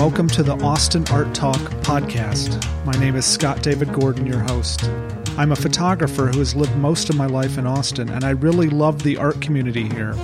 welcome to the Austin Art Talk podcast. My name is Scott David Gordon, your host. I'm a photographer who has lived most of my life in Austin, and I really love the art community here.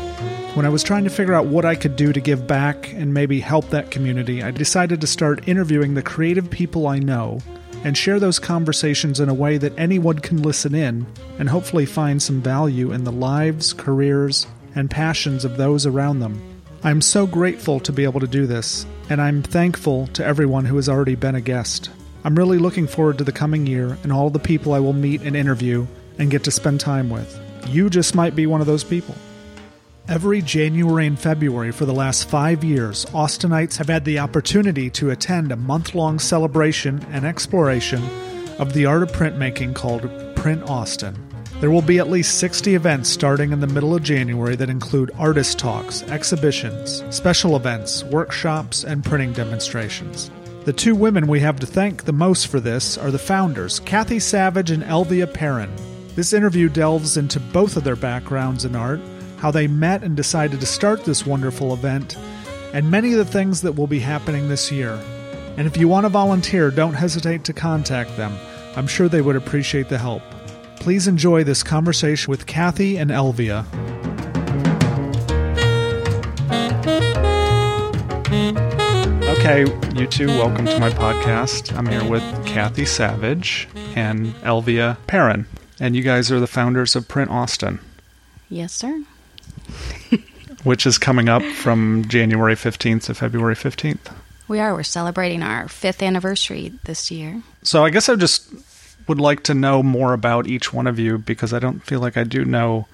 When I was trying to figure out what I could do to give back and maybe help that community, I decided to start interviewing the creative people I know and share those conversations in a way that anyone can listen in and hopefully find some value in the lives, careers, and passions of those around them. I'm so grateful to be able to do this, and I'm thankful to everyone who has already been a guest. I'm really looking forward to the coming year and all the people I will meet and interview and get to spend time with. You just might be one of those people. Every January and February for the last five years, Austinites have had the opportunity to attend a month long celebration and exploration of the art of printmaking called Print Austin. There will be at least 60 events starting in the middle of January that include artist talks, exhibitions, special events, workshops, and printing demonstrations. The two women we have to thank the most for this are the founders, Kathy Savage and Elvia Perrin. This interview delves into both of their backgrounds in art how they met and decided to start this wonderful event, and many of the things that will be happening this year. And if you want to volunteer, don't hesitate to contact them. I'm sure they would appreciate the help. Please enjoy this conversation with Kathy and Elvia. Okay, you two, welcome to my podcast. I'm here with Kathy Savage and Elvia Perrin, and you guys are the founders of Print Austin. Yes, sir. which is coming up from January 15th to February 15th. We are. We're celebrating our fifth anniversary this year. So I guess I just would like to know more about each one of you because I don't feel like I do know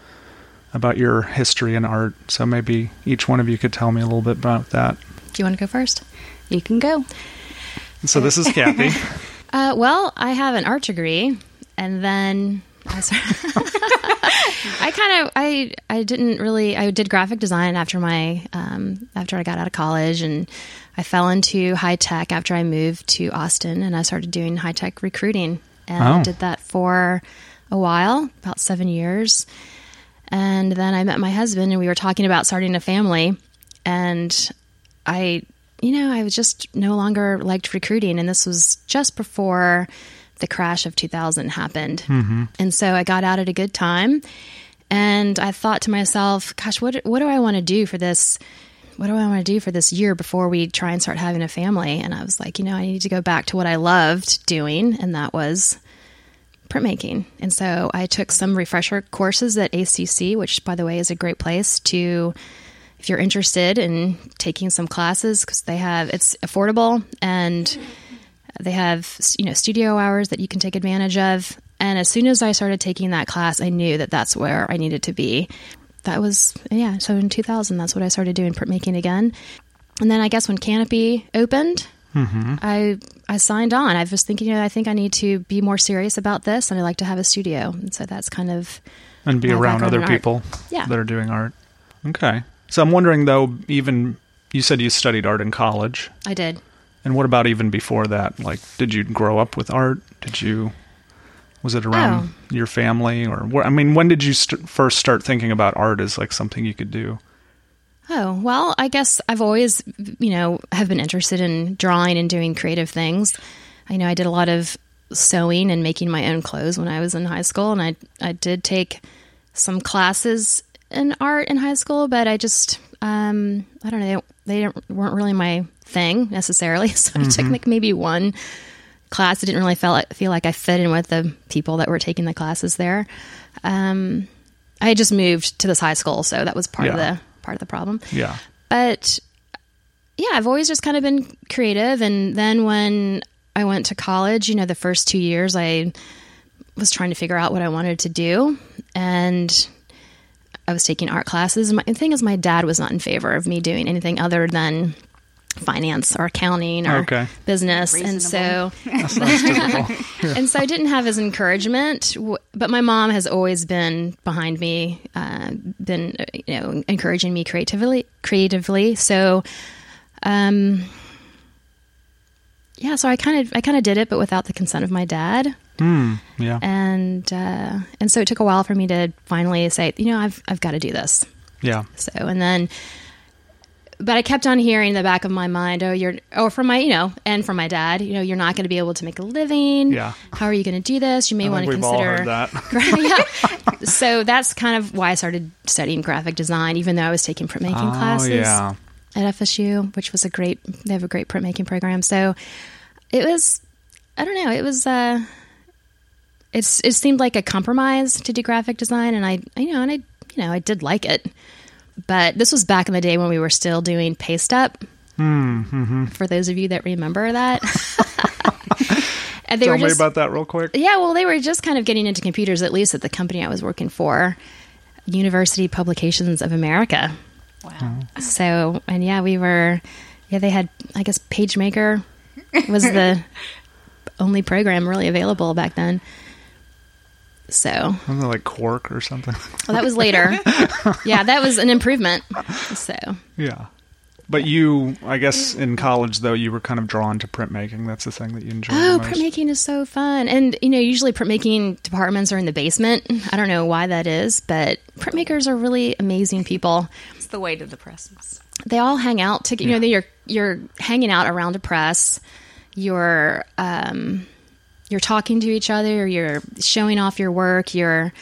about your history and art. So maybe each one of you could tell me a little bit about that. Do you want to go first? You can go. So this is Kathy. uh, well, I have an art degree, and then I, I kind of I I didn't really I did graphic design after my um, after I got out of college, and I fell into high tech after I moved to Austin, and I started doing high tech recruiting, and oh. I did that for a while, about seven years, and then I met my husband, and we were talking about starting a family, and I, you know, I was just no longer liked recruiting, and this was just before the crash of 2000 happened, mm-hmm. and so I got out at a good time, and I thought to myself, "Gosh, what what do I want to do for this?" What do I want to do for this year before we try and start having a family? And I was like, you know, I need to go back to what I loved doing, and that was printmaking. And so I took some refresher courses at ACC, which, by the way, is a great place to if you're interested in taking some classes because they have it's affordable and they have you know studio hours that you can take advantage of and as soon as i started taking that class i knew that that's where i needed to be that was yeah so in 2000 that's what i started doing printmaking again and then i guess when canopy opened mm-hmm. i i signed on i was thinking you know i think i need to be more serious about this and i like to have a studio and so that's kind of and be around other people yeah. that are doing art okay so I'm wondering though, even you said you studied art in college. I did. And what about even before that? Like, did you grow up with art? Did you? Was it around oh. your family, or I mean, when did you st- first start thinking about art as like something you could do? Oh well, I guess I've always, you know, have been interested in drawing and doing creative things. I know I did a lot of sewing and making my own clothes when I was in high school, and I I did take some classes in art in high school, but I just um, I don't know they, they weren't really my thing necessarily. So mm-hmm. I took like maybe one class. I didn't really feel like, feel like I fit in with the people that were taking the classes there. Um, I just moved to this high school, so that was part yeah. of the part of the problem. Yeah, but yeah, I've always just kind of been creative, and then when I went to college, you know, the first two years I was trying to figure out what I wanted to do, and I was taking art classes. My, the thing is, my dad was not in favor of me doing anything other than finance or accounting or okay. business Reasonable. and so yeah. and so I didn't have his encouragement but my mom has always been behind me uh, been you know encouraging me creatively creatively so um yeah so I kind of I kind of did it but without the consent of my dad Mm, yeah. And uh, and so it took a while for me to finally say, you know, I've I've got to do this. Yeah. So and then but I kept on hearing in the back of my mind, oh, you're, or from my, you know, and from my dad, you know, you're not going to be able to make a living. Yeah. How are you going to do this? You may want to consider. that. yeah. So that's kind of why I started studying graphic design, even though I was taking printmaking Oh, classes yeah. at FSU, which was a great. They have a great printmaking program. So it was. I don't know. It was. uh It's. It seemed like a compromise to do graphic design, and I. You know, and I. You know, I did like it, but this was back in the day when we were still doing paste up. Mm-hmm. For those of you that remember that. and they Tell were me just, about that real quick. yeah, well, they were just kind of getting into computers, at least at the company I was working for, University Publications of America. Wow. So, and yeah, we were, yeah, they had, I guess, PageMaker was the only program really available back then. So, Wasn't it like Quark or something? Well, that was later. yeah, that was an improvement. So, yeah. But you, I guess, in college though, you were kind of drawn to printmaking. That's the thing that you enjoyed oh, the most. printmaking is so fun. And, you know, usually printmaking departments are in the basement. I don't know why that is, but printmakers are really amazing people. It's the way to the presses. they all hang out to you know you're you're hanging out around a press you're um you're talking to each other you're showing off your work you're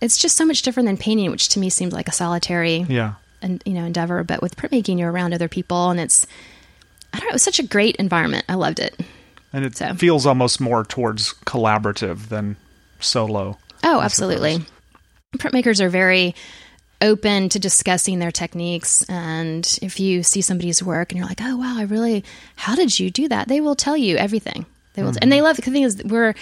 it's just so much different than painting which to me seems like a solitary Yeah. and you know endeavor but with printmaking you're around other people and it's i don't know it was such a great environment i loved it And it So. feels almost more towards collaborative than solo. Oh, absolutely. Printmakers are very open to discussing their techniques. And if you see somebody's work and you're like, oh, wow, I really, how did you do that? They will tell you everything. They will, hmm. and they love, the thing is, we're,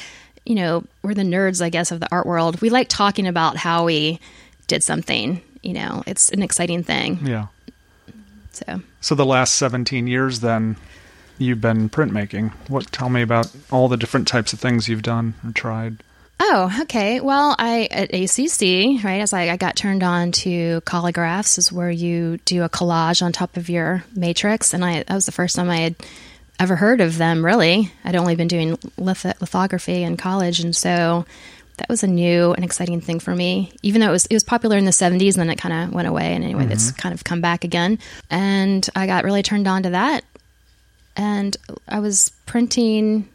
you know, we're the nerds, I guess, of the art world. We like talking about how we did something. You know, it's an exciting thing. Yeah. So, So the last 17 years then you've been printmaking. What tell me about all the different types of things you've done or tried? Oh, okay. Well, I at ACC, right, as I, I got turned on to collagraphs, is where you do a collage on top of your matrix, and I that was the first time I had ever heard of them. Really, I'd only been doing lith- lithography in college, and so that was a new and exciting thing for me. Even though it was it was popular in the '70s, and then it kind of went away, and anyway, it's mm-hmm. kind of come back again, and I got really turned on to that, and I was printing.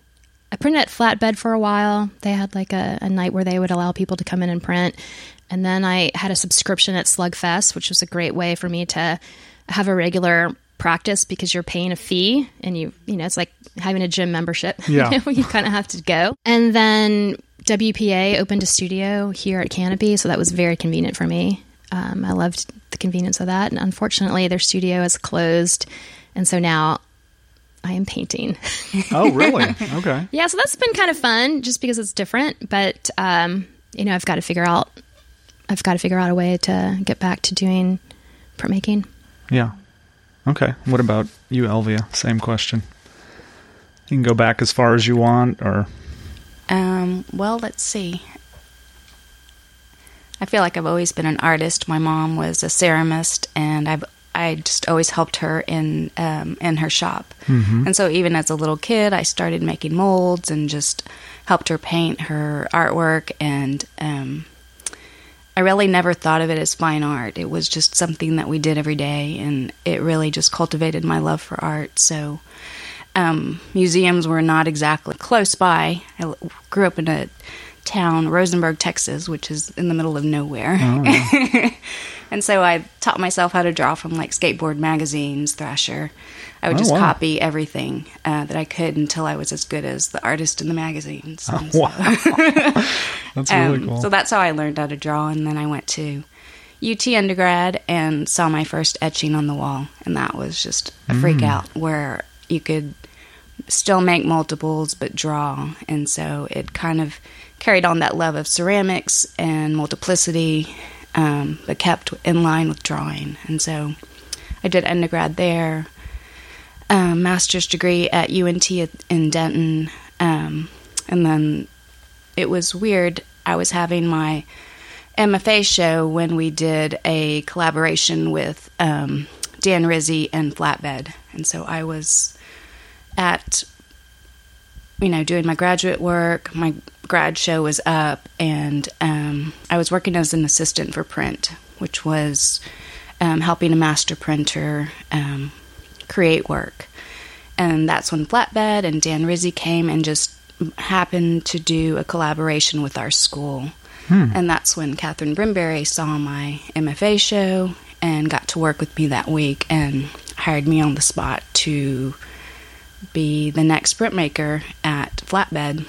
I printed at Flatbed for a while. They had like a, a night where they would allow people to come in and print. And then I had a subscription at Slugfest, which was a great way for me to have a regular practice because you're paying a fee and you, you know, it's like having a gym membership. Yeah. you, know, you kind of have to go. And then WPA opened a studio here at Canopy. So that was very convenient for me. Um, I loved the convenience of that. And unfortunately, their studio is closed. And so now I am painting. Oh, really? okay. Yeah, so that's been kind of fun just because it's different. But um, you know, I've got to figure out I've got to figure out a way to get back to doing printmaking. Yeah. Okay. What about you, Elvia? Same question. You can go back as far as you want or Um, well, let's see. I feel like I've always been an artist. My mom was a ceramist, and I've I just always helped her in um, in her shop. And so even as a little kid, I started making molds and just helped her paint her artwork. And um, I really never thought of it as fine art. It was just something that we did every day, and it really just cultivated my love for art. So um, museums were not exactly close by. I grew up in a town, Rosenberg, Texas, which is in the middle of nowhere. and so I taught myself how to draw from like skateboard magazines, Thrasher. I would Oh, just wow. copy everything uh, that I could until I was as good as the artist in the magazines. And so- wow. That's really um, cool. So that's how I learned how to draw, and then I went to UT undergrad and saw my first etching on the wall, and that was just a freak Mm. out where you could still make multiples but draw, and so it kind of carried on that love of ceramics and multiplicity, um, but kept in line with drawing, and so I did undergrad there, um, master's degree at UNT in Denton, um, and then it was weird. I was having my MFA show when we did a collaboration with um, Dan Rizzie and Flatbed, and so I was at you know doing my graduate work. My grad show was up, and um, I was working as an assistant for print, which was um, helping a master printer um, create work. And that's when Flatbed and Dan Rizzie came and just happened to do a collaboration with our school. And that's when Katherine Brimberry saw my MFA show and got to work with me that week and hired me on the spot to be the next printmaker at Flatbed.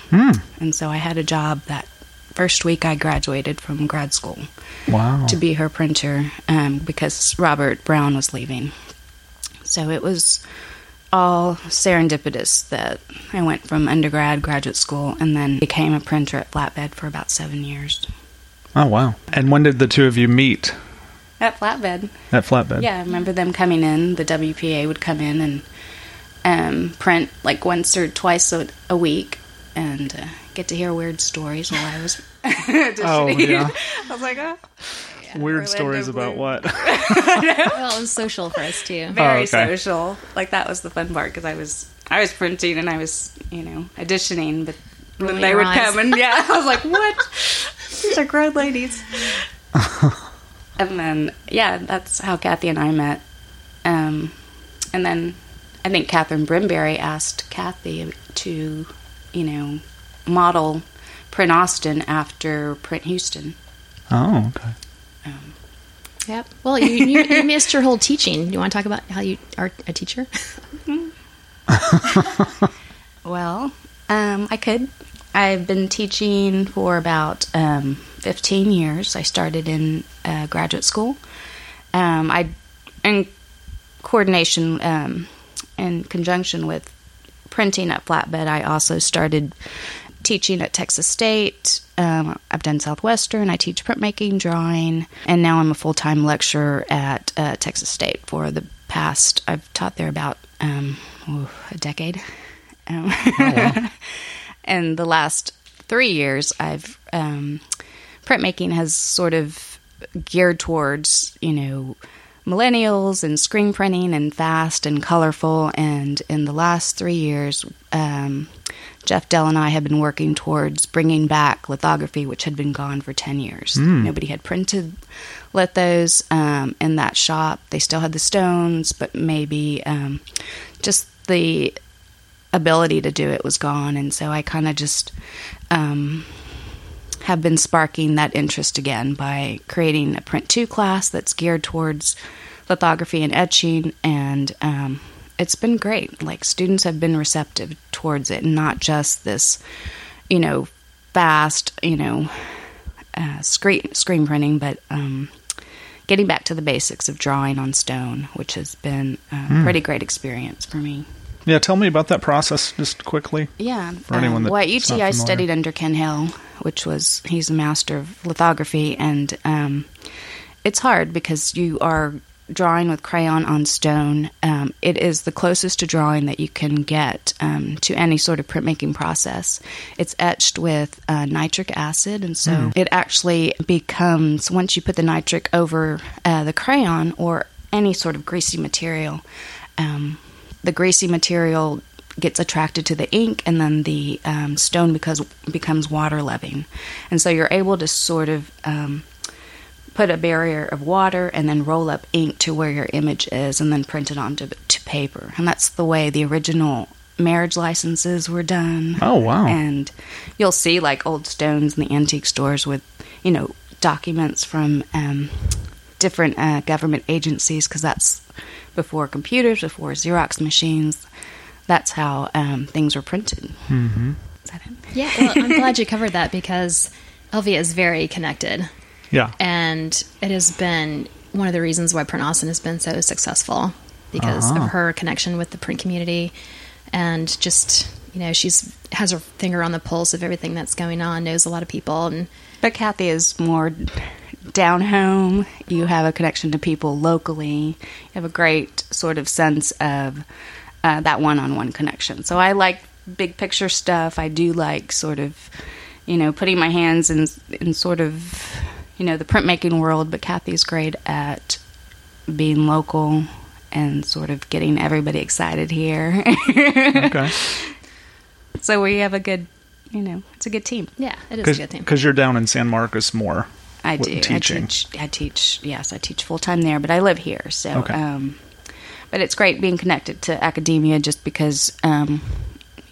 And so I had a job that first week I graduated from grad school Wow. to be her printer um, because Robert Brown was leaving. So it was all serendipitous that I went from undergrad, graduate school, and then became a printer at Flatbed for about seven years. oh, wow. And when did the two of you meet At Flatbed, at Flatbed? yeah, I remember them coming in. The WPA would come in and um, print like once or twice a, a week, and uh, get to hear weird stories while I was. Oh, yeah. I was like, oh. Weird Orlando stories about what? Well, it was social for us too. very Oh, okay. social. Like that was the fun part because I was I was printing and I was you know auditioning, but then Rolling they your would eyes. come and yeah, I was like, what? These are grown ladies. and then yeah, that's how Kathy and I met. Um, and then I think Katherine Brimberry asked Kathy to, you know, model Print Austin after Print Houston. oh, okay. Yep. Well, you, you, you missed your whole teaching. You want to talk about how you are a teacher? Well, um, I could. I've been teaching for about um, 15 years. I started in uh, graduate school. Um, I, in coordination, um, in conjunction with printing at Flatbed, I also started teaching at Texas State. Um, I've done Southwestern. I teach printmaking, drawing, and now I'm a full time lecturer at uh, Texas State for the past. I've taught there about um, ooh, a decade. Um, and the last three years, I've um, printmaking has sort of geared towards you know millennials and screen printing and fast and colorful. And in the last three years, um, Jeff Dell and I have been working towards bringing back lithography, which had been gone for 10 years. Nobody had printed lithos um, in that shop. They still had the stones, but maybe um, just the ability to do it was gone. And so I kind of just um, have been sparking that interest again by creating a Print 2 class that's geared towards lithography and etching. And um, it's been great. Like, students have been receptive towards it, not just this, you know, fast, you know, uh, screen, screen printing, but um, getting back to the basics of drawing on stone, which has been a pretty great experience for me. Yeah, tell me about that process just quickly. Yeah. For anyone um, that's well, at UT, I studied under Ken Hale, which was he's a master of lithography, and um, it's hard because you are drawing with crayon on stone. Um, it is the closest to drawing that you can get um, to any sort of printmaking process. It's etched with uh, nitric acid, and so it actually becomes once you put the nitric over uh, the crayon or any sort of greasy material. Um, the greasy material gets attracted to the ink, and then the um, stone because becomes water loving, and so you're able to sort of um, put a barrier of water and then roll up ink to where your image is, and then print it onto to paper, and that's the way the original marriage licenses were done. Oh, wow. And you'll see like old stones in the antique stores with you know documents from um, different uh, government agencies because that's before computers, before Xerox machines. That's how um, things were printed. Mm-hmm. Is that it? Yeah. Well, I'm glad you covered that because Elvia is very connected, Yeah. and it has been one of the reasons why Print Austin has been so successful because Uh-huh. of her connection with the print community, and just you know she's has her finger on the pulse of everything that's going on, knows a lot of people, and But Kathy is more down home. You have a connection to people locally. You have a great sort of sense of uh, that one-on-one connection. So I like big picture stuff. I do like sort of, you know, putting my hands in in sort of, you know, the printmaking world. But Kathy's great at being local and sort of getting everybody excited here. Okay. so we have a good, you know, it's a good team. yeah, it is a good thing. Because you're down in San Marcos more. I w- do. teaching. I teach. I teach. Yes, I teach full time there, but I live here. So, Okay. um, but it's great being connected to academia, just because um,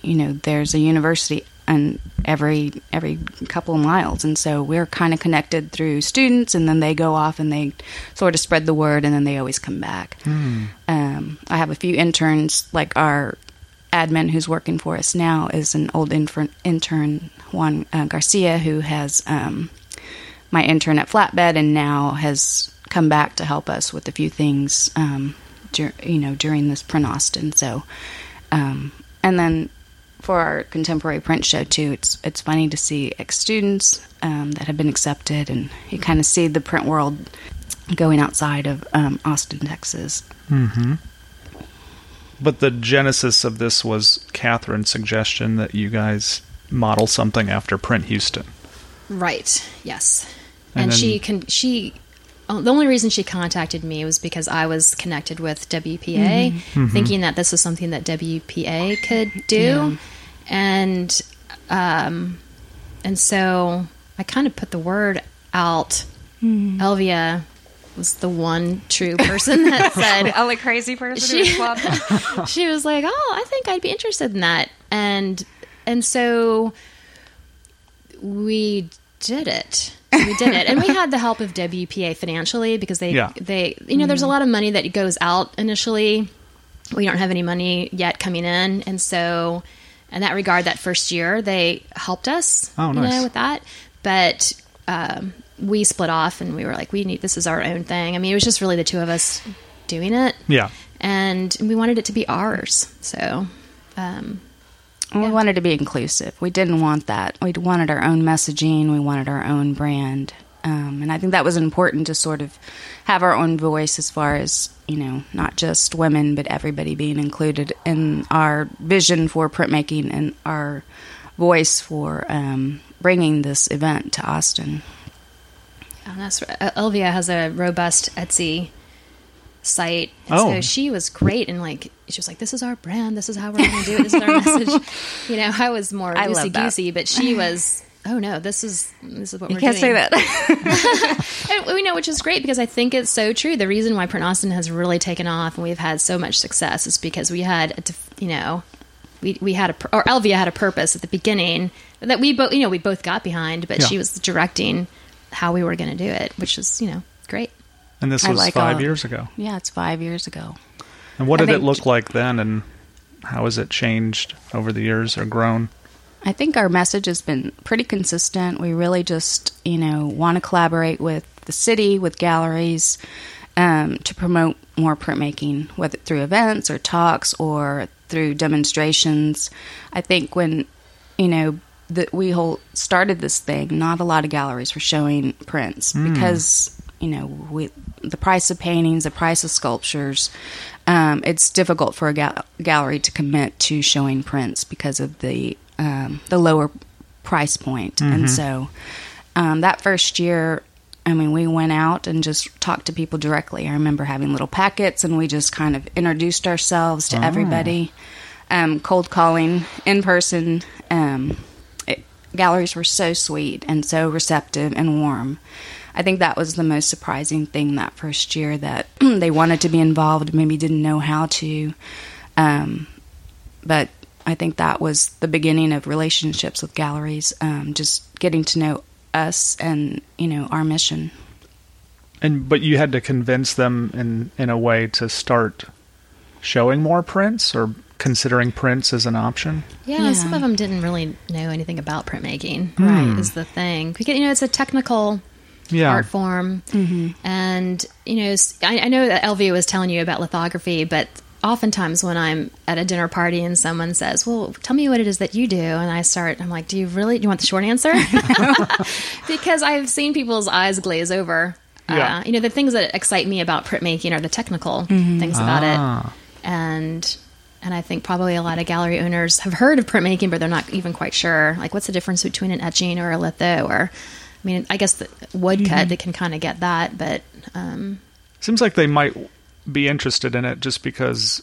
you know there's a university and every every couple of miles, and so we're kind of connected through students, and then they go off and they sort of spread the word, and then they always come back. Um, I have a few interns, like our admin who's working for us now is an old infer- intern Juan uh, Garcia who has um, my intern at Flatbed and now has come back to help us with a few things, um, dur- you know, during this print Austin. So, um, and then for our contemporary print show too, it's it's funny to see ex students um, that have been accepted, and you kind of see the print world going outside of um, Austin, Texas. But the genesis of this was Katherine's suggestion that you guys model something after Print Houston. Right. Yes. And And, then- she can. She. oh, The only reason she contacted me was because I was connected with WPA, Mm-hmm. thinking that this was something that WPA could do, and um, and so I kind of put the word out. Elvia was the one true person that said, only crazy person She- she was like, "Oh, I think I'd be interested in that," and and so we did it. We did it, and we had the help of WPA financially because they Yeah. they you know there's a lot of money that goes out initially. We don't have any money yet coming in, and so in that regard, that first year they helped us, Oh, you nice. know, with that. But um, we split off, and we were like, we need this is our own thing. I mean, it was just really the two of us doing it Yeah. and we wanted it to be ours. So, um, We wanted to be inclusive. We didn't want that. We wanted our own messaging. We wanted our own brand. Um, and I think that was important to sort of have our own voice as far as, you know, not just women, but everybody being included in our vision for printmaking and our voice for um, bringing this event to Austin. and that's uh, Elvia has a robust Etsy site, and Oh. so she was great. And like, she was like, "This is our brand. This is how we're going to do it. This is our message." You know, I was more I love loosey goosey, but she was. Oh no! This is this is what You we're can't doing. say that. And we know, which is great because I think it's so true. The reason why Print Austin has really taken off and we've had so much success is because we had, a def- you know, we we had a pur- or Elvia had a purpose at the beginning that we both, you know, we both got behind, but Yeah. she was directing how we were going to do it, which is, you know, great. And this was like five all- years ago. yeah, it's five years ago. And what I did it look like then, and how has it changed over the years or grown? I think our message has been pretty consistent. We really just, you know, want to collaborate with the city, with galleries, um, to promote more printmaking, whether through events or talks or through demonstrations. I think when, you know, that we whole started this thing, not a lot of galleries were showing prints because, you know, we the price of paintings, the price of sculptures. Um, it's difficult for a gal- gallery to commit to showing prints because of the um, the lower price point. And so um, that first year, I mean, we went out and just talked to people directly. I remember having little packets, and we just kind of introduced ourselves to everybody, um, cold calling in person. Um, it, galleries were so sweet and so receptive and warm. I think that was the most surprising thing that first year that they wanted to be involved, maybe didn't know how to. Um, but I think that was the beginning of relationships with galleries, um, just getting to know us and you know our mission. And but you had to convince them in in a way to start showing more prints or considering prints as an option. Yeah, Yeah. some of them didn't really know anything about printmaking. Hmm. Right, is the thing. Because you know, it's a technical Yeah. art form, and you know, I know that Elvia was telling you about lithography, but oftentimes when I'm at a dinner party and someone says, "Well, tell me what it is that you do," and I start, I'm like, "Do you really? Do you want the short answer?" because I've seen people's eyes glaze over. Yeah. Uh, you know, the things that excite me about printmaking are the technical things about Ah. it, and and I think probably a lot of gallery owners have heard of printmaking, but they're not even quite sure. Like, what's the difference between an etching or a litho? Or, I mean, I guess the woodcut they can kind of get that, but um, Seems like they might be interested in it just because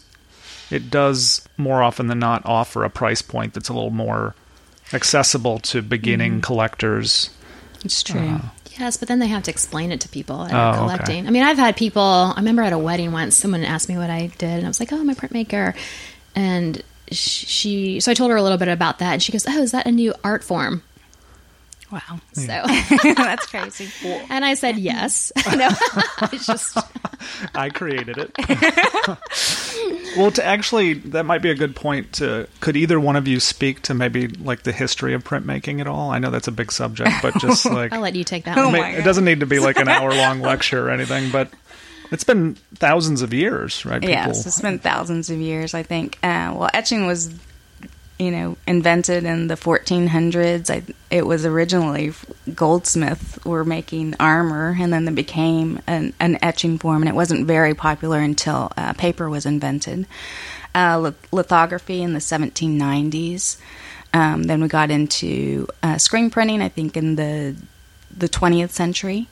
it does more often than not offer a price point that's a little more accessible to beginning mm. collectors. It's true. Uh-huh. Yes, but then they have to explain it to people that Oh, are okay. collecting. I mean, I've had people. I remember at a wedding once, someone asked me what I did, and I was like, "Oh, I'm a printmaker," and she. So I told her a little bit about that, and she goes, "Oh, is that a new art form?" Wow. So, That's crazy. and I said, "Yes." no, it's just I created it. well, to actually, that might be a good point. To could either one of you speak to maybe like the history of printmaking at all? I know that's a big subject, but just like I'll let you take that Oh one. Ma- my it doesn't need to be like an hour long lecture or anything, but it's been thousands of years, right? People, Yes, it's been thousands of years, I think. Uh, well, etching was, you know, invented in the 1400s. I, it was originally goldsmiths were making armor, and then it became an, an etching form, and it wasn't very popular until uh, paper was invented. Uh, lithography in the 1790s. Um, then we got into uh, screen printing, I think, in the the 20th century.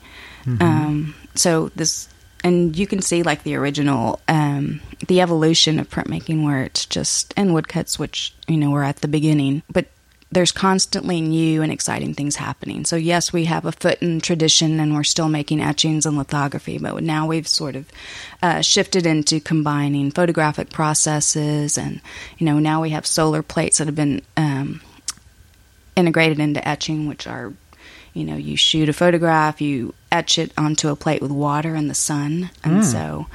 Um, so this, and you can see like the original, um, the evolution of printmaking, where it's just and woodcuts, which you know were at the beginning, but there's constantly new and exciting things happening. So yes, we have a foot in tradition, and we're still making etchings and lithography, but now we've sort of uh, shifted into combining photographic processes, and you know now we have solar plates that have been um, integrated into etching, which are, you know, you shoot a photograph, you etch it onto a plate with water and the sun, and so,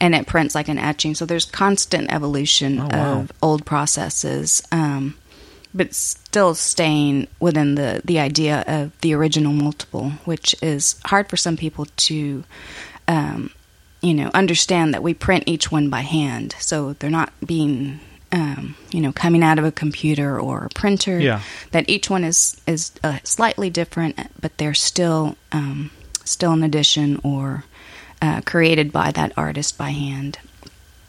and it prints like an etching. So there's constant evolution Oh, wow. of old processes, um, but still staying within the the idea of the original multiple, which is hard for some people to. Um, you know, understand that we print each one by hand, so they're not being, um, you know, coming out of a computer or a printer Yeah. that each one is is uh, slightly different, but they're still um, still an addition or uh, created by that artist by hand.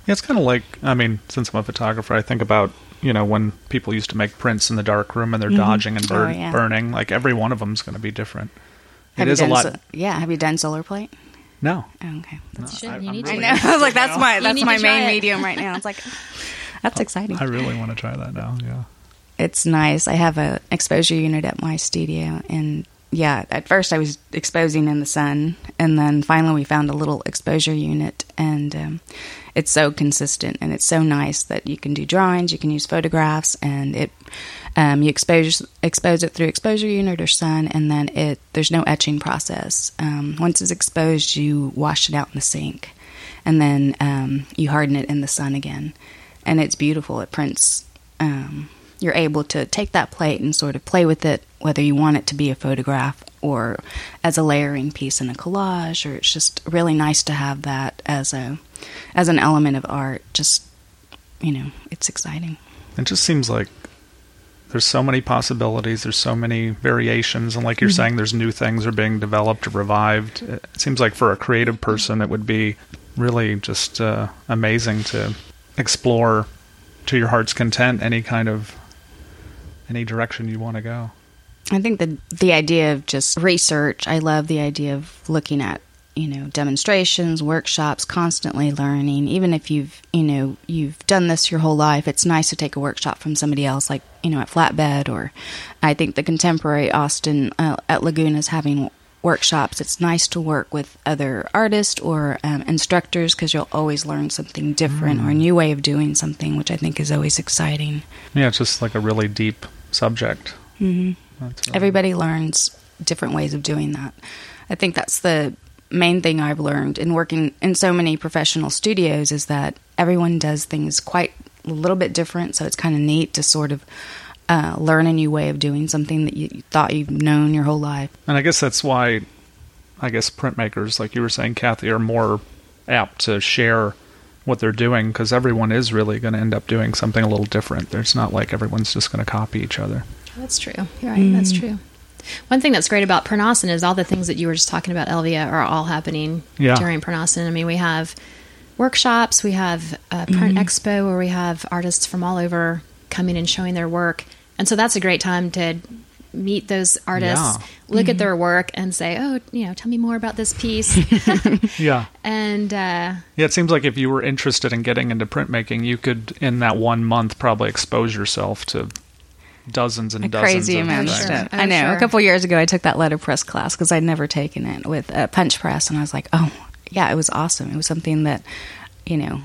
Yeah, it's kind of like I mean, since I'm a photographer, I think about you know when people used to make prints in the dark room and they're dodging and burn, Oh, yeah. burning. Like every one of them is going to be different. Have it you is a lot. so- yeah, have you done solar plate? no, Oh, okay, That's- Should- I- you need really to. know. I was like, that's my that's my main it. medium right now. It's like that's exciting. I really want to try that now. Yeah. it's nice. I have an exposure unit at my studio, and yeah, at first I was exposing in the sun, and then finally we found a little exposure unit, and um, it's so consistent and it's so nice that you can do drawings, you can use photographs, and it um, you expose expose it through exposure unit or sun, and then it there's no etching process. Um, once it's exposed, you wash it out in the sink, and then um, you harden it in the sun again, and it's beautiful. It prints. Um, you're able to take that plate and sort of play with it, whether you want it to be a photograph or as a layering piece in a collage, or it's just really nice to have that as a as an element of art. Just you know, it's exciting. It just seems like there's so many possibilities. There's so many variations, and like you're saying, there's new things are being developed or revived. It seems like for a creative person, it would be really just uh, amazing to explore to your heart's content any kind of any direction you want to go. I think the the idea of just research. I love the idea of looking at you know demonstrations, workshops, constantly learning. Even if you've you know you've done this your whole life, it's nice to take a workshop from somebody else, like you know at Flatbed or I think the contemporary Austin uh, at Laguna is having workshops. It's nice to work with other artists or um, instructors because you'll always learn something different or a new way of doing something, which I think is always exciting. Yeah, it's just like a really deep subject. hmm really- Everybody learns different ways of doing that. I think that's the main thing I've learned in working in so many professional studios is that everyone does things quite a little bit different. So it's kind of neat to sort of uh, learn a new way of doing something that you, you thought you've known your whole life. And I guess that's why I guess printmakers, like you were saying, Kathy, are more apt to share what they're doing because everyone is really going to end up doing something a little different. It's not like everyone's just going to copy each other. That's true. You're right. That's true. One thing that's great about Print Austin is all the things that you were just talking about, Elvia, are all happening Yeah. during Print Austin. I mean, we have workshops, we have a print expo where we have artists from all over coming and showing their work. And so that's a great time to meet those artists, Yeah. look at their work, and say, oh, you know, tell me more about this piece. Yeah. and uh, Yeah, it seems like if you were interested in getting into printmaking, you could, in that one month, probably expose yourself to dozens and a dozens crazy of amount of sure. stuff. Oh, I know. sure. A couple years ago, I took that letterpress class because I'd never taken it with a punch press, and I was like, oh, yeah, it was awesome. It was something that, you know,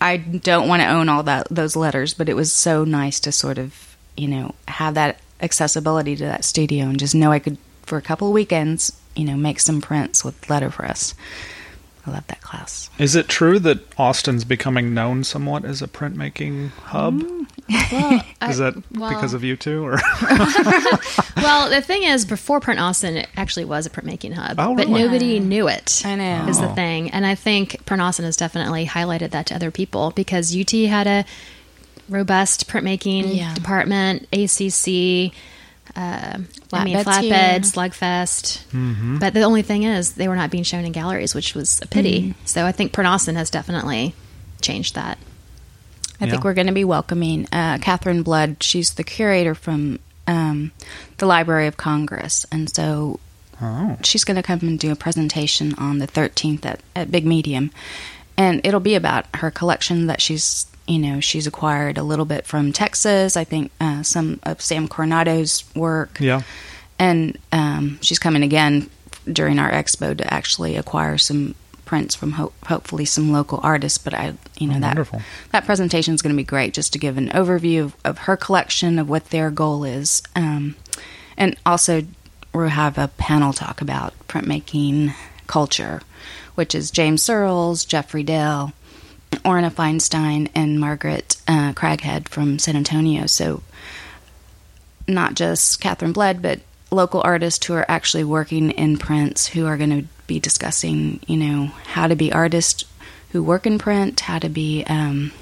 I don't want to own all that those letters, but it was so nice to sort of, you know, have that accessibility to that studio and just know I could for a couple of weekends, you know, make some prints with letterpress. I love that class. Is it true that Austin's becoming known somewhat as a printmaking hub? Well, Is that well- because of you two, or Well, the thing is, before Print Austin, it actually was a printmaking hub, Oh, but really? nobody knew it. I know. is the Oh. thing, and I think Print Austin has definitely highlighted that to other people because UT had a robust printmaking Yeah. department, ACC. Uh, I mean, Flatbeds flatbed, here. slugfest. Mm-hmm. But the only thing is, they were not being shown in galleries, which was a pity. Mm-hmm. So I think Print Austin has definitely changed that. I think we're going to be welcoming uh, Katherine Blood. She's the curator from um, the Library of Congress, and so oh, she's going to come and do a presentation on the 13th at, at Big Medium, and it'll be about her collection that she's you know she's acquired a little bit from Texas. I think uh, some of Sam Coronado's work, yeah, and um, she's coming again during our expo to actually acquire some prints from ho- hopefully some local artists. But I, you know, Oh, that wonderful. that presentation is going to be great, just to give an overview of, of her collection of what their goal is, um, and also we'll have a panel talk about printmaking culture, which is James Searles, Jeffrey Dell. Orna Feinstein and Margaret uh, Craghead from San Antonio. So not just Katherine Blood, but local artists who are actually working in prints who are going to be discussing, you know, how to be artists who work in print, how to be, um,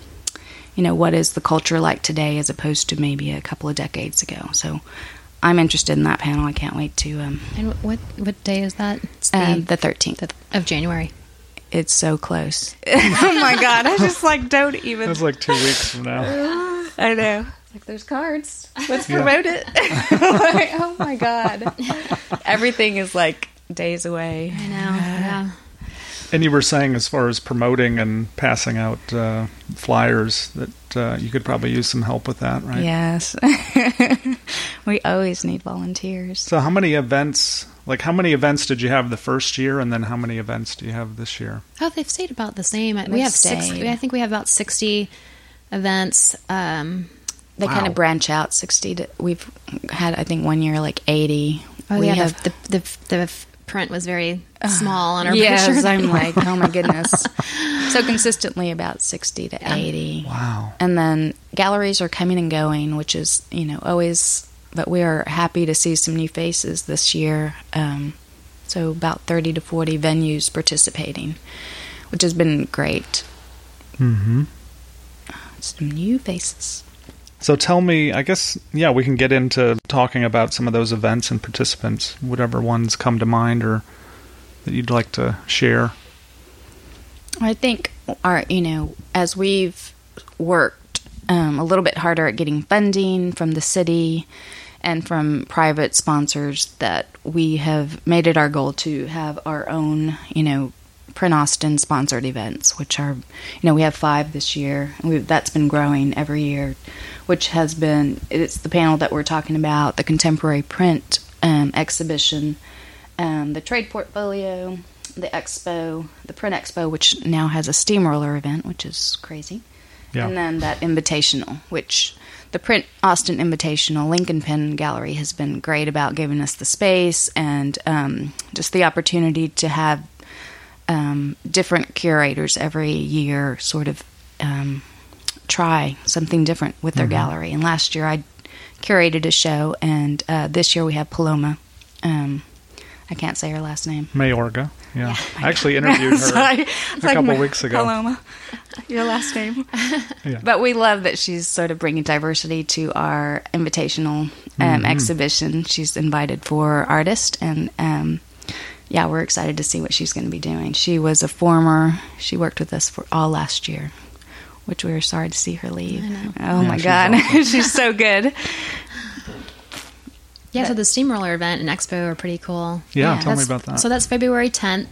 you know, what is the culture like today as opposed to maybe a couple of decades ago. So I'm interested in that panel. I can't wait to. Um, And what what day is that? It's the, uh, the 13th. of January. It's so close. oh my God. I just like don't even. that's like two weeks from now. I know. Like there's cards. Let's Yeah. promote it. Like, oh my god. Everything is like days away. I know. Yeah. And you were saying, as far as promoting and passing out uh, flyers, that uh, you could probably use some help with that, right? Yes. we always need volunteers. So, how many events? Like, how many events did you have the first year, and then how many events do you have this year? Oh, they've stayed about the same. we They've have six. I think we have about sixty events. Um, They kind of branch out 60 to we've had I think one year like 80. oh we yeah, have the, the, the the print was very small on our Yes, picture. I'm like, oh my goodness. so consistently about 60 to 80. Wow. And then galleries are coming and going, which is, you know, always, but we are happy to see some new faces this year. Um, so about 30 to 40 venues participating, which has been great. Mm-hmm. Some new faces. So tell me, I guess, yeah, we can get into talking about some of those events and participants, whatever ones come to mind or that you'd like to share. I think our, you know, as we've worked um, a little bit harder at getting funding from the city and from private sponsors, that we have made it our goal to have our own, you know, Print Austin sponsored events, which are, you know, we have five this year. We've, that's been growing every year, which has been, it's the panel that we're talking about, the contemporary print um, exhibition, um, the trade portfolio, the expo, the print expo, which now has a steamroller event, which is crazy. Yeah. And then that invitational, which the Print Austin Invitational Link & Pin Gallery has been great about giving us the space and um, just the opportunity to have um, different curators every year sort of um, try something different with their gallery. And last year I curated a show, and uh, this year we have Paloma. Um, I can't say her last name. Mayorga. Yeah. Yeah. I actually interviewed her a couple weeks ago. Paloma, your last name. Yeah. But we love that she's sort of bringing diversity to our invitational um, Mm-hmm. exhibition. She's invited for artists, and um, yeah, we're excited to see what she's going to be doing. She was a former. She worked with us for all last year, which we were sorry to see her leave. Oh Yeah, my she's god, awesome. she's so good. Yeah, so the steamroller event and expo are pretty cool. Yeah, Yeah, tell me about that. So that's February 10th.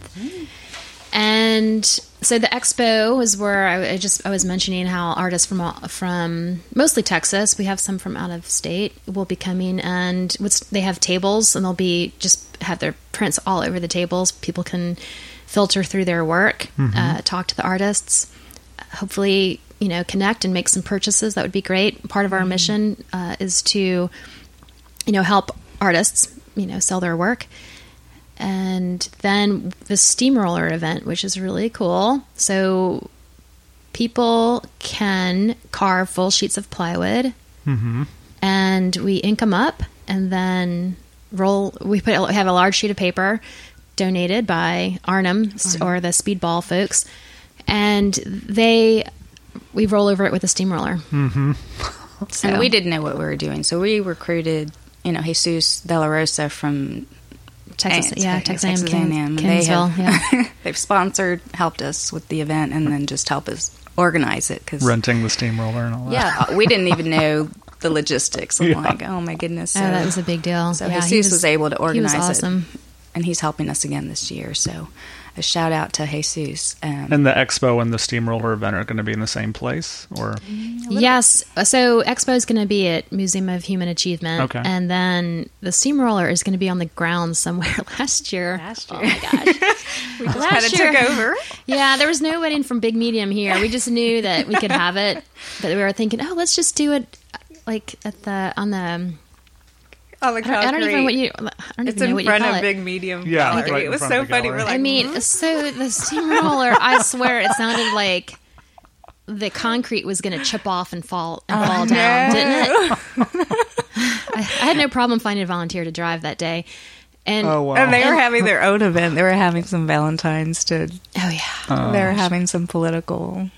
And so the expo is where I, I just I was mentioning how artists from all- from mostly Texas, we have some from out of state, will be coming, and what's, they have tables, and they'll be just have their prints all over the tables. People can filter through their work, uh, talk to the artists, hopefully you know connect and make some purchases. That would be great. Part of our mission uh, is to you know help artists you know sell their work. And then the steamroller event which is really cool. So people can carve full sheets of plywood and we ink them up and then roll we put we have a large sheet of paper donated by arnhem s- or the speedball folks and they we roll over it with a steamroller mm-hmm. so And we didn't know what we were doing, so we recruited, you know, Jesus De La Rosa from Texas, A- yeah, Te- Texas, Texas A&M, A&M. They have, yeah. they've sponsored, helped us with the event, and then just help us organize it because Renting the steamroller and all that. yeah, we didn't even know the logistics. I'm Yeah. like, oh my goodness! So, oh, that was a big deal. so yeah, Jesus was, able to he organize was awesome. it, and he's helping us again this year. So, a shout out to Jesus. Um, And the expo and the steamroller event are going to be in the same place, or Yes. So Expo is going to be at Museum of Human Achievement. Okay. And then the steamroller is going to be on the ground somewhere last year. Last Oh year. my gosh. we just last kind of year- took over. yeah, there was no wedding from Big Medium here. We just knew that we could have it. But we were thinking, oh, let's just do it like at the, on the, on the I don't, I don't even know what you, I don't It's even know in what you front call of it. Big Medium. Yeah, Gallery. right in it was front so of the funny. gallery. We're like, I mean, so the steamroller, I swear it sounded like the concrete was going to chip off and fall and oh, fall down, didn't it? I, I had no problem finding a volunteer to drive that day. And oh wow, and they were having their own event. They were having some Valentines to. oh yeah, oh. they were having some political.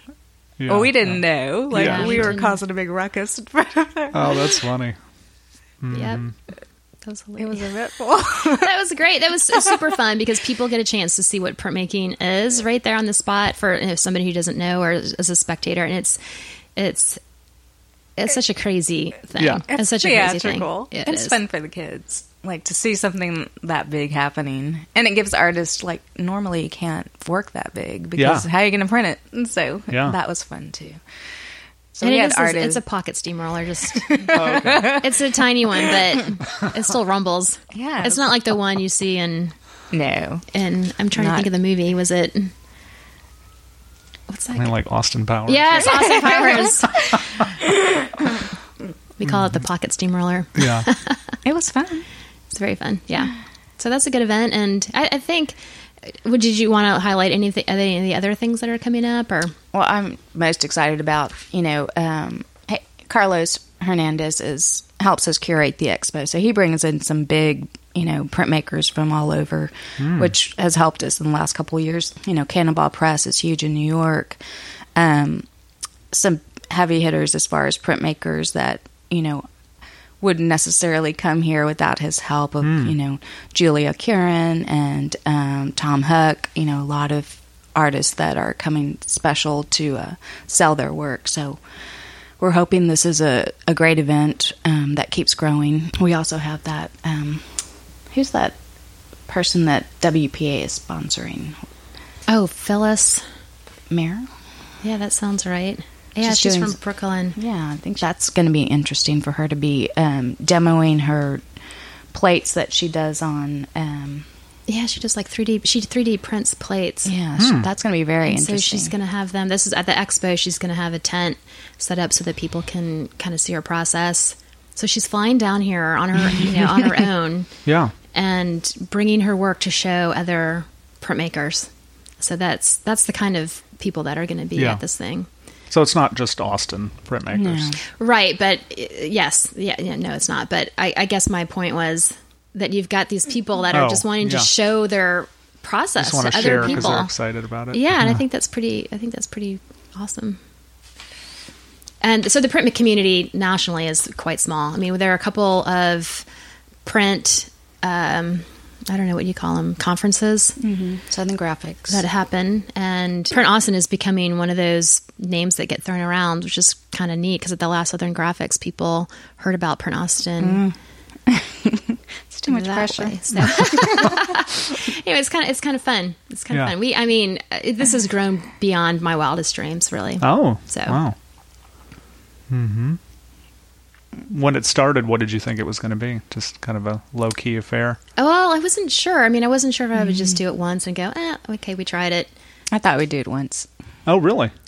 Yeah, well, we didn't yeah. know. Like Yeah. we We were didn't. causing a big ruckus in front of there. Oh, that's funny. Yep. Mm-hmm. That was, It was hilarious. eventful. that was great. That was super fun because people get a chance to see what printmaking is right there on the spot for you know, somebody who doesn't know or as a spectator, and it's it's it's such a crazy thing. Yeah. it's, such a crazy thing. theatrical. It it's is. fun for the kids like to see something that big happening and it gives artists like normally you can't work that big because Yeah. how are you going to print it and so Yeah. that was fun too so And we it had is, artists it's a pocket steamroller. Just Oh, okay. it's a tiny one, but it still rumbles. Yeah. it's not like the one you see in no And I'm trying to think of the movie. Was it? What's that? I mean, like Austin Powers. yes, Austin Powers. we call it the mm. pocket steamroller. yeah. it was fun It's very fun. Yeah. So that's a good event, and I, I think. Would did you want to highlight anything? Any of the other things that are coming up, or? Well i'm most excited about you know um hey, carlos hernandez is helps us curate the expo. So he brings in some big you know printmakers from all over which has helped us in the last couple of years. You know cannonball press is huge in new york. Um some heavy hitters as far as printmakers that you know wouldn't necessarily come here without his help of you know Julia Curran and um, Tom Huck. You know, a lot of artists that are coming special to uh, sell their work. So we're hoping this is a, a great event um, that keeps growing. We also have that. Um, who's that person that WPA is sponsoring? oh, Phyllis? Meryl. Yeah, that sounds right. Yeah, She's she's, doing from s- Brooklyn. Yeah, I think that's going to be interesting for her to be um, demoing her plates that she does on. Um, Yeah, she does like 3D. She 3D prints plates. yeah, so that's going to be very And interesting. so she's going to have them. This is at the expo. She's going to have a tent set up so that people can kind of see her process. So she's flying down here on her, you know, on her own Yeah. and bringing her work to show other printmakers. So that's that's the kind of people that are going to be Yeah. at this thing. So it's not just Austin printmakers. Right, but uh, yes, yeah, yeah, no, it's not. But I, I guess my point was that you've got these people that are Oh, just wanting yeah. to show their process Just want to to other people. they're excited about it. Yeah, and I think that's pretty. I think that's pretty awesome. And so the print community nationally is quite small. I mean, there are a couple of print. Um, I don't know what you call them conferences Southern Graphics. that happen, and Print Austin is becoming one of those names that get thrown around, which is kind of neat because at the last Southern Graphics, people heard about Print Austin. it's too much much pressure. way. So, anyway, it's kind of it's kind of fun. It's kind of Yeah. fun. We, I mean, uh, this has grown beyond my wildest dreams, really. Oh, So- wow. hmm When it started, what did you think it was going to be? Just kind of a low key affair. Well, I wasn't sure. I mean, I wasn't sure if I would Mm. just do it once and go, eh, okay, we tried it. I thought we'd do it once. Oh, really?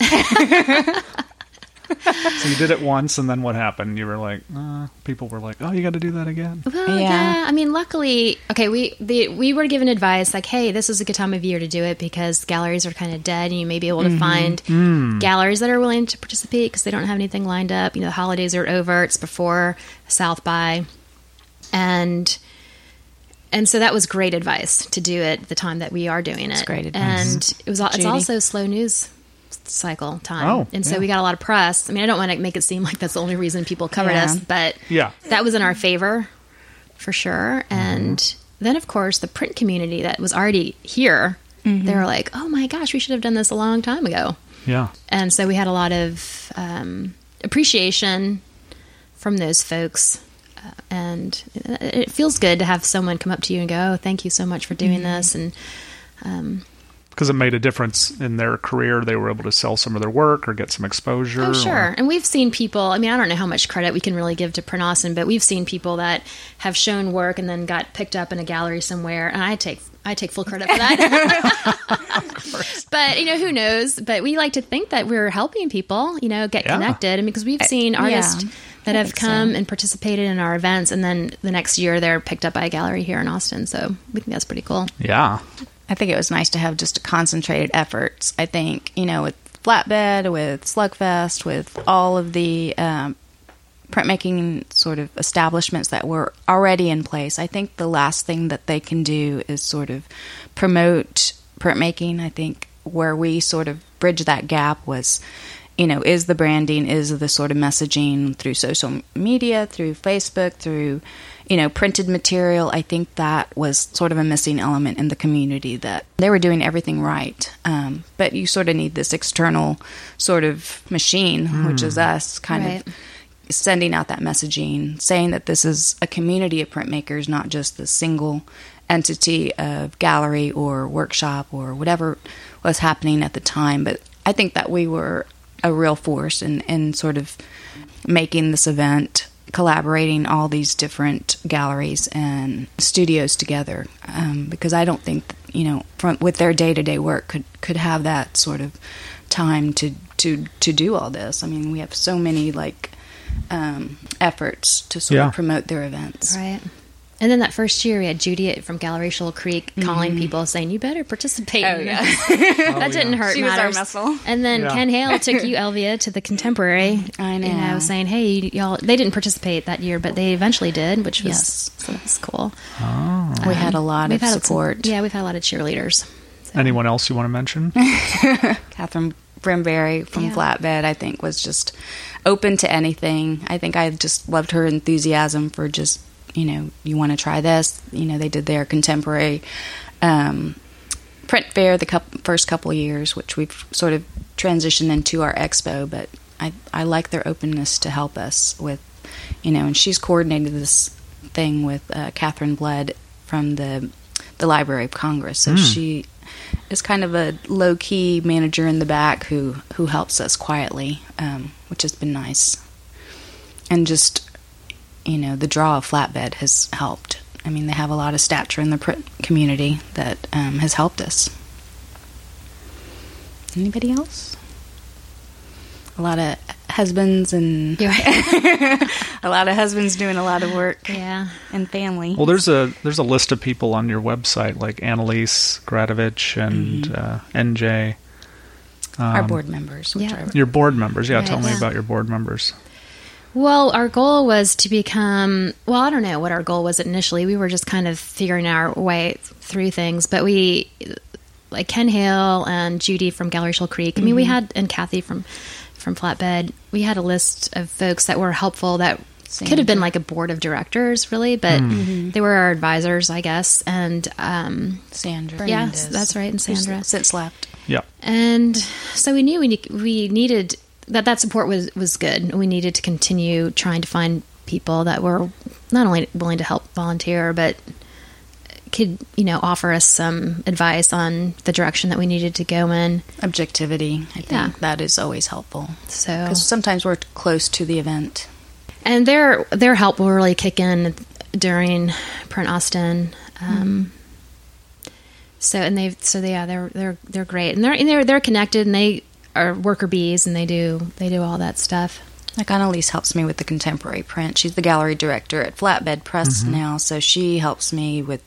so you did it once, and then what happened? You were like, uh, people were like, "Oh, you got to do that again." Well, Yeah. yeah. I mean, luckily, okay, we the we were given advice like, hey, this is a good time of year to do it because galleries are kind of dead, and you may be able to find galleries that are willing to participate because they don't have anything lined up. You know, the holidays are over; it's before South by, and and so that was great advice to do it the time that we are doing it. great advice. and it was al- it's Judy? also slow news cycle time, Oh, and so yeah. we got a lot of press. I mean, I don't want to make it seem like that's the only reason people covered Yeah. us, but Yeah. that was in our favor for sure. And then, of course, the print community that was already here, they were like, "Oh my gosh, we should have done this a long time ago." Yeah. And so we had a lot of um, appreciation from those folks. Uh, and it it feels good to have someone come up to you and go, "Oh, thank you so much for doing this." And um, Because it made a difference in their career. They were able to sell some of their work or get some exposure. Oh, or- sure. And we've seen people, I mean, I don't know how much credit we can really give to Print Austin, but we've seen people that have shown work and then got picked up in a gallery somewhere. And I take, I take full credit for that. but, you know, who knows? But we like to think that we're helping people, you know, get Yeah. connected. I mean, because we've uh, seen artists yeah, that I have think so. come and participated in our events. And then the next year they're picked up by a gallery here in Austin. So we think that's pretty cool. Yeah. I think it was nice to have just concentrated efforts. I think, you know, with Flatbed, with Slugfest, with all of the um, printmaking sort of establishments that were already in place, I think the last thing that they can do is sort of promote printmaking. I think where we sort of bridge that gap was, you know, is the branding, is the sort of messaging through social media, through Facebook, through, you know, printed material. I think that was sort of a missing element in the community that they were doing everything right. Um, but you sort of need this external sort of machine, which is us, kind Right. of sending out that messaging, saying that this is a community of printmakers, not just the single entity of gallery or workshop or whatever was happening at the time. But I think that we were a real force in, in sort of making this event, collaborating all these different galleries and studios together. Um, because I don't think, you know, from, with their day to day work, could could have that sort of time to to to do all this. I mean, we have so many like um, efforts to sort Yeah. of promote their events. Right. And then that first year, we had Judy from Gallery Shoal Creek calling Mm-hmm. people saying, "You better participate." Oh, yeah. this." that didn't hurt. She was our muscle. And then Yeah. Ken Hale took you, Elvia, to the Contemporary. I You know. know, saying, "Hey, y'all." They didn't participate that year, but they eventually did, which was Yes. so that's cool. Oh. We had a lot of had some- support. yeah, we've had a lot of cheerleaders. So- Anyone else you want to mention? Katherine Brimberry from Yeah. Flatbed, I think, was just open to anything. I think I just loved her enthusiasm for just, you know, you want to try this. You know, they did their contemporary um, print fair the first couple years, which we've sort of transitioned into our expo. But I, I like their openness to help us with, you know, and she's coordinated this thing with uh, Katherine Blood from the the Library of Congress. So she is kind of a low key manager in the back who who helps us quietly, um, which has been nice. And just you know, the draw of flatbed has helped. I mean, they have a lot of stature in the print community that um, has helped us. Anybody else? A lot of husbands and right. a lot of husbands doing a lot of work yeah. and family. Well, there's a there's a list of people on your website like Annalise Gradovich and uh, NJ. Our Um, board members, which yeah. are Your board members, yeah. Right, tell me yeah. about your board members. Well, our goal was to become, well, I don't know what our goal was initially. We were just kind of figuring our way through things, but we, like Ken Hale and Judy from Gallery Shoal Creek, I mean, we mm-hmm. had, and Kathy from, from Flatbed, we had a list of folks that were helpful that could have been like a board of directors, really, but mm. mm-hmm. they were our advisors, I guess. And, um, Sandra. Yes, that's right, and Sandra. Since left. Yeah. and so we knew we ne- we needed that that support was was good. We needed to continue trying to find people that were not only willing to help volunteer, but could, you know, offer us some advice on the direction that we needed to go in. Objectivity, I think Yeah. that is always helpful. So, Because sometimes we're close to the event. and their their help will really kick in during Print Austin. Um, So and they've so they, yeah they're they're they're great and they're and they're they're connected and they are worker bees and they do they do all that stuff. Like Annalise helps me with the contemporary print. She's the gallery director at Flatbed Press now, so she helps me with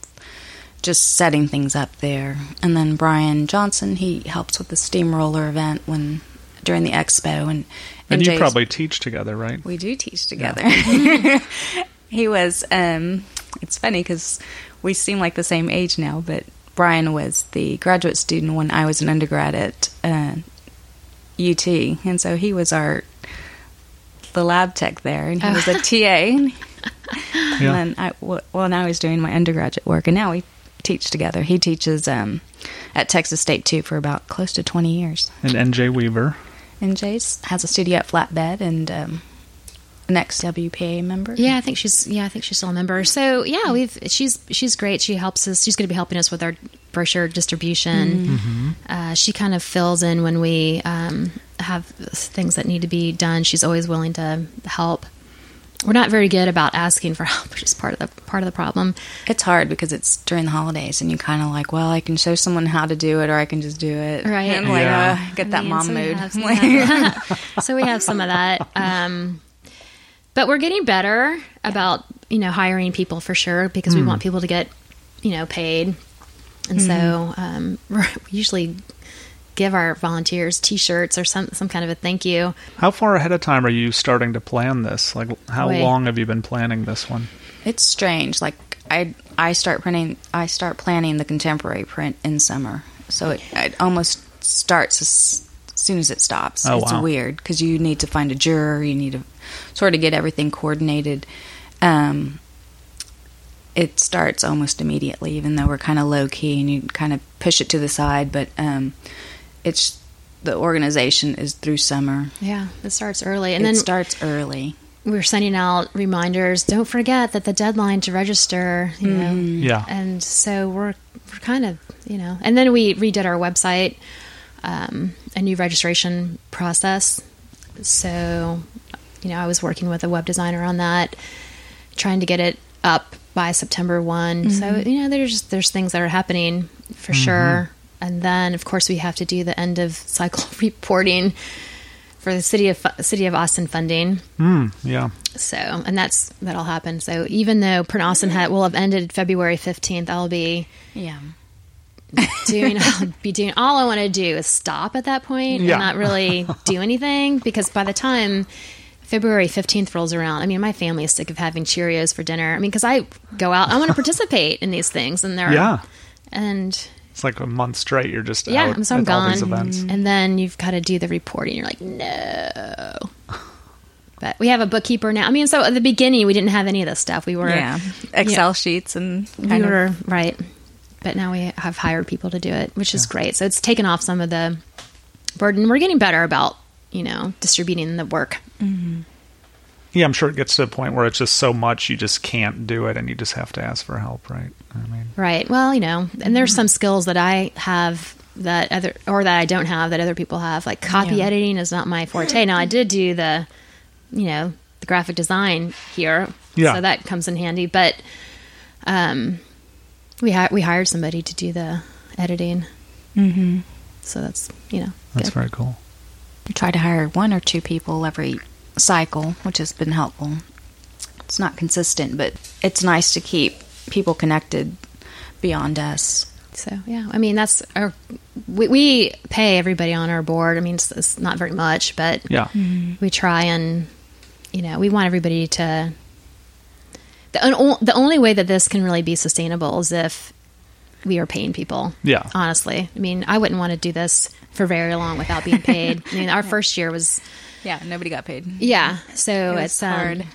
just setting things up there. And then Brian Johnson, he helps with the steamroller event when during the expo. And And you Jay's- probably teach together, right? we do teach together. he was. Um, it's funny because we seem like the same age now, but Brian was the graduate student when I was an undergrad at uh, UT, and so he was our the lab tech there, and he was a TA. And Yeah. then I, w- well, now he's doing my undergraduate work, and now we teach together. He teaches um, at Texas State too for about close to twenty years. And NJ Weaver. And Jace has a studio at Flatbed, and um, an ex WPA member. Yeah, I think she's yeah, I think she's still a member. So yeah, we've she's she's great. She helps us. She's going to be helping us with our brochure distribution. Uh, she kind of fills in when we um, have things that need to be done. She's always willing to help. We're not very good about asking for help, which is part of the part of the problem. It's hard because it's during the holidays, and you kind of like, well, I can show someone how to do it, or I can just do it. Right. And like, uh, get that mean, mom so mood. have some so we have some of that. Um, but we're getting better about you know hiring people for sure because we want people to get you know paid, and so um, we're, we usually give our volunteers T-shirts or some some kind of a thank you. How far ahead of time are you starting to plan this? Like, how Wait. long have you been planning this one? It's strange. Like I, I start printing. I start planning the contemporary print in summer, so it, it almost starts as soon as it stops. Oh, it's wow. weird because you need to find a juror. You need to sort of get everything coordinated. Um, it starts almost immediately, even though we're kind of low key and you kind of push it to the side. But um, it's the organization is through summer. Yeah, it starts early, and it then starts early. we're sending out reminders. Don't forget that the deadline to register. You know, Yeah. and so we're we're kind of you know and then we redid our website um, a new registration process so you know i was working with a web designer on that trying to get it up by september one so you know there's there's things that are happening for sure and then of course we have to do the end of cycle reporting for the city of city of austin funding Mm, yeah. so, and that's that'll happen. So, even though Print Austin hat will have ended February fifteenth, I'll be Yeah. doing. I'll be doing. All I want to do is stop at that point Yeah. and not really do anything because by the time February fifteenth rolls around, I mean, my family is sick of having Cheerios for dinner. I mean, because I go out, I want to participate in these things, and they're Yeah. and It's like a month straight. You're just yeah, out I'm so I'm at gone, events. and then you've got to do the reporting. You're like, no. But we have a bookkeeper now. I mean, so at the beginning we didn't have any of this stuff. We were Yeah. Excel sheets and we kind of were right, but now we have hired people to do it, which is great. So it's taken off some of the burden. We're getting better about you know distributing the work. Yeah, I'm sure it gets to a point where it's just so much you just can't do it, and you just have to ask for help, right? I mean, Right. Well, you know, and there's some skills that I have that other or that I don't have that other people have. Like copy Yeah. editing is not my forte. Now I did do the, you know, the graphic design here, Yeah. so that comes in handy. But, um, we hi- we hired somebody to do the editing. Mm-hmm. So that's you know that's good. very cool. Try to hire one or two people every cycle, which has been helpful. It's not consistent, but it's nice to keep people connected beyond us. So yeah, I mean that's our we, we pay everybody on our board. I mean it's, it's not very much, but Yeah. we try and you know we want everybody to. The the only way that this can really be sustainable is if we are paying people. Yeah. honestly, I mean I wouldn't want to do this for very long without being paid. I mean our first year was Yeah, nobody got paid. yeah, so It was it's um, hard.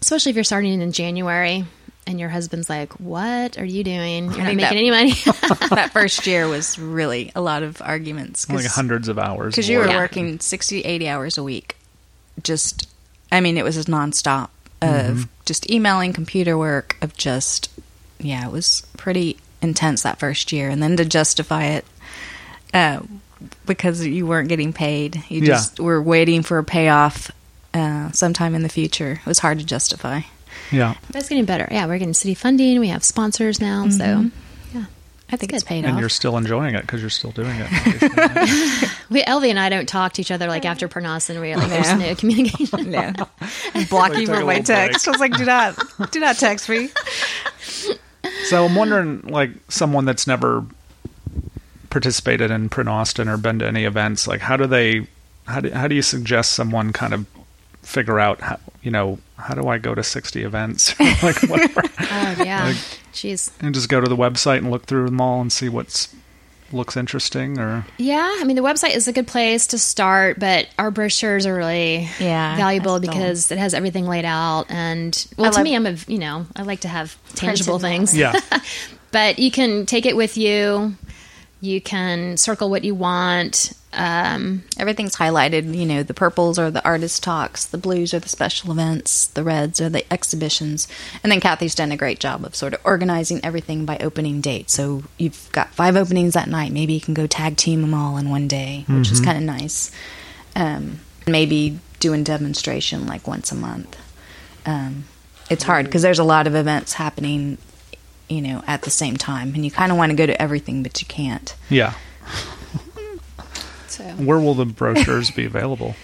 especially if you're starting in January. And your husband's like, "What are you doing? You're not making that- any money." that first year was really a lot of arguments. Like hundreds of hours. Because you were work. working 60, 80 hours a week. Just, I mean, it was a nonstop of just emailing, computer work, of just, yeah, it was pretty intense that first year, and then to justify it uh, because you weren't getting paid, you Yeah. just were waiting for a payoff uh, sometime in the future. It was hard to justify. Yeah. That's getting better. Yeah, we're getting city funding. We have sponsors now, so yeah, I think it's good. paid And off. you're still enjoying it because you're still doing it. obviously. we Elvie and I don't talk to each other like after Print Austin. We like there's no communication. Yeah. Block Like, you from my little break. text. I was like, do not, do not text me. so I'm wondering, like, someone that's never participated in Print Austin or been to any events, like, how do they, how do, how do you suggest someone kind of figure out, how, you know, how do I go to 60 events? like, whatever. Oh yeah, Like- jeez. and just go to the website and look through them all and see what's looks interesting or Yeah, I mean the website is a good place to start, but our brochures are really Yeah, valuable because it has everything laid out. And well, I to love- me, I'm a you know I like to have tangible things. yeah but you can take it with you. You can circle what you want. Um, Everything's highlighted. You know, the purples are the artist talks, the blues are the special events, the reds are the exhibitions. And then Kathy's done a great job of sort of organizing everything by opening date. So you've got five openings that night. Maybe you can go tag team them all in one day, which is kind of nice. Um, maybe doing demonstration like once a month. Um, it's hard because there's a lot of events happening, you know, at the same time, and you kind of want to go to everything, but you can't. yeah so where will the brochures be available